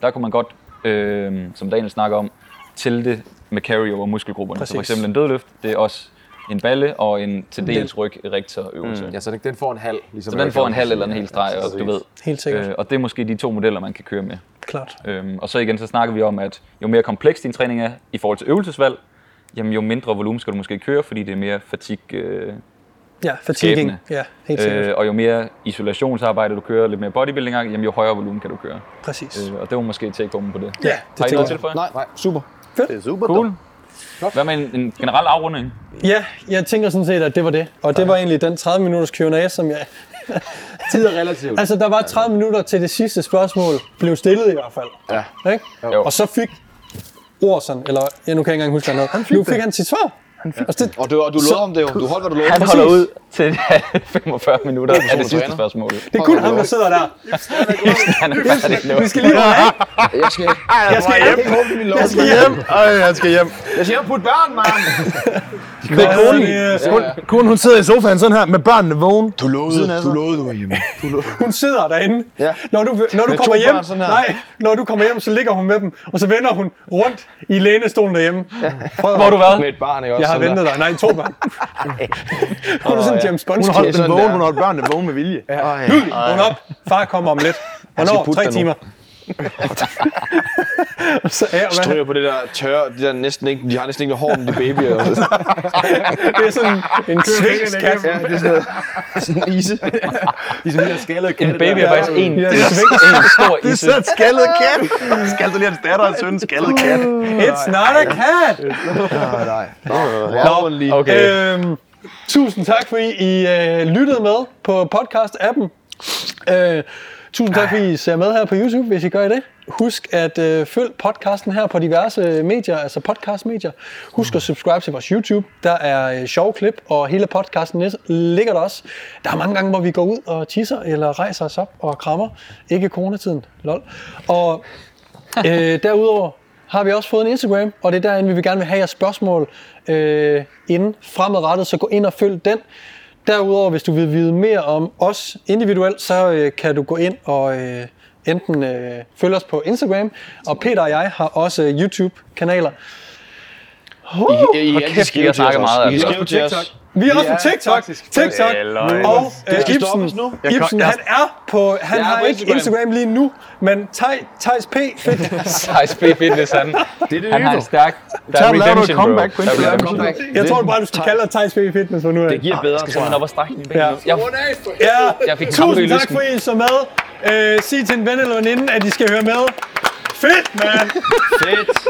B: der kunne man godt, øh, som Daniel snakker om, til det med carryover muskelgrupperne. Så for
A: Præcis.
B: eksempel en dødløft, det er også en balle og en til dels ryg erektor øvelse. Mm.
D: Ja, så den, den får en halv. Ligesom
B: Så den får en halv eller en hel streg, og du ved.
A: Helt sikkert.
B: Øh, og det er måske de to modeller, man kan køre med.
A: Klart.
B: Øhm, og så igen, så snakker vi om, at jo mere kompleks din træning er i forhold til øvelsesvalg, jamen jo mindre volumen skal du måske køre, fordi det er mere fatigue, øh,
A: Ja, fatiging.
B: skæbne.
A: Ja, helt sikkert.
B: øh, og jo mere isolationsarbejde du kører, lidt mere bodybuilding, jamen jo højere volumen kan du køre.
A: Præcis.
B: Øh, og det var måske take på det.
A: Ja,
B: Har
A: det
B: I noget til for jer?
E: Nej, nej, super.
C: Det er super
B: Cool. Hvad med en, en generel afrunding?
A: Ja, jeg tænker sådan set, at det var det. Og det var egentlig den 30 minutters Q&A, som jeg...
D: Tid er relativt.
A: Altså, der var 30 minutter til det sidste spørgsmål, blev stillet i hvert fald.
E: Ja.
A: Ikke?
B: Jo.
A: Og så fik Orson, eller ja, nu kan jeg ikke engang huske, hvad han. Nu fik han sit svar. Altså, det,
E: Og du, og du lovede om det jo. Du holdt, hvad du lovede.
B: Han holder ud til 45 minutter af det sidste
E: træner.
B: spørgsmål.
A: det er kun ham, der sidder der.
B: Han er færdig.
A: Vi skal lige runde af.
E: Jeg skal.
A: Jeg skal hjem.
E: Jeg
C: skal hjem. Han skal hjem.
E: Jeg skal hjem og putte børn, mand.
C: Det er konen.
A: Ja,
C: Hun, konen, hun sidder i sofaen sådan her, med børnene vågen.
E: Du lovede, du lovede, du var hjemme.
A: Hun sidder derinde.
E: Ja.
A: Når du, når du
E: Med
A: kommer hjem,
E: børn sådan her.
A: nej, når du kommer hjem, så ligger hun med dem, og så vender hun rundt i lænestolen derhjemme.
B: Hvor har du været?
E: Med et barn, ikke også?
A: Jeg har
E: Sådan
A: ventet dig. Nej, to børn. Hun er sådan en James Bond.
C: Hun holdt dem vågen, hun holdt børnene vågen med vilje.
E: der. Ej.
A: Vågn op. Far kommer om lidt. Hvornår? Tre
E: dig
A: timer. Så er hvad,
E: Stryger på det der tørre, de, der næsten ikke, de har næsten ikke noget hår, men de babyer.
A: det er sådan en svensk kat.
E: ja, det er sådan, sådan en ise.
D: De er sådan de der skaldede katte.
B: En baby er faktisk en,
A: Ja,
B: en
A: det er
B: stor
C: Det er
B: isse.
C: så en skaldet kat. Skaldet lige hans datter og søn, skaldet kat.
A: It's not a cat!
E: Nej, nej. Nå, lige.
B: Okay.
A: Øhm, tusind tak, fordi I øh, lyttede med på podcast-appen. Øh, tusind tak, fordi I ser med her på YouTube, hvis I gør I det. Husk at øh, følg podcasten her på diverse medier, altså podcastmedier. Husk at subscribe til vores YouTube. Der er øh, sjove klip, og hele podcasten ligger der også. Der er mange gange, hvor vi går ud og tisser, eller rejser os op og krammer. Ikke coronatiden, lol. Og øh, derudover har vi også fået en Instagram, og det er derinde, vi vil gerne vil have jeres spørgsmål øh, inden fremadrettet, så gå ind og følg den. Derudover, hvis du vil vide mere om os individuelt, så øh, kan du gå ind og øh, enten øh, følge os på Instagram, og Peter og jeg har også øh, YouTube-kanaler.
E: I, I, I,
B: kæft, I har snakket meget,
E: I skriver til os.
A: Vi er også på
D: er
A: TikTok.
D: faktisk-
A: TikTok. Og
E: skal
A: Ibsen. Ibsen, han er på, han
E: Jeg
A: har ikke
E: Instagram.
A: Instagram lige nu, men Thij- Thijs P. Fitness.
B: Size B Fitness, han,
D: Det er det
B: han har en stærk... Der er redemption, bro.
C: comeback
B: Der er redemption.
A: Jeg tror bare, du skal kalde dig Thijs P. Fitness for nu af.
E: Det giver bedre,
B: Skal
E: tror
B: man
E: jeg.
B: op og strække mine ben?
A: Ja.
B: Jeg,
A: Ja,
B: jeg fik
A: tusind tak for at I så med. Øh, sig til en ven eller veninde, at de skal høre med. Fedt, mand!
E: Fedt.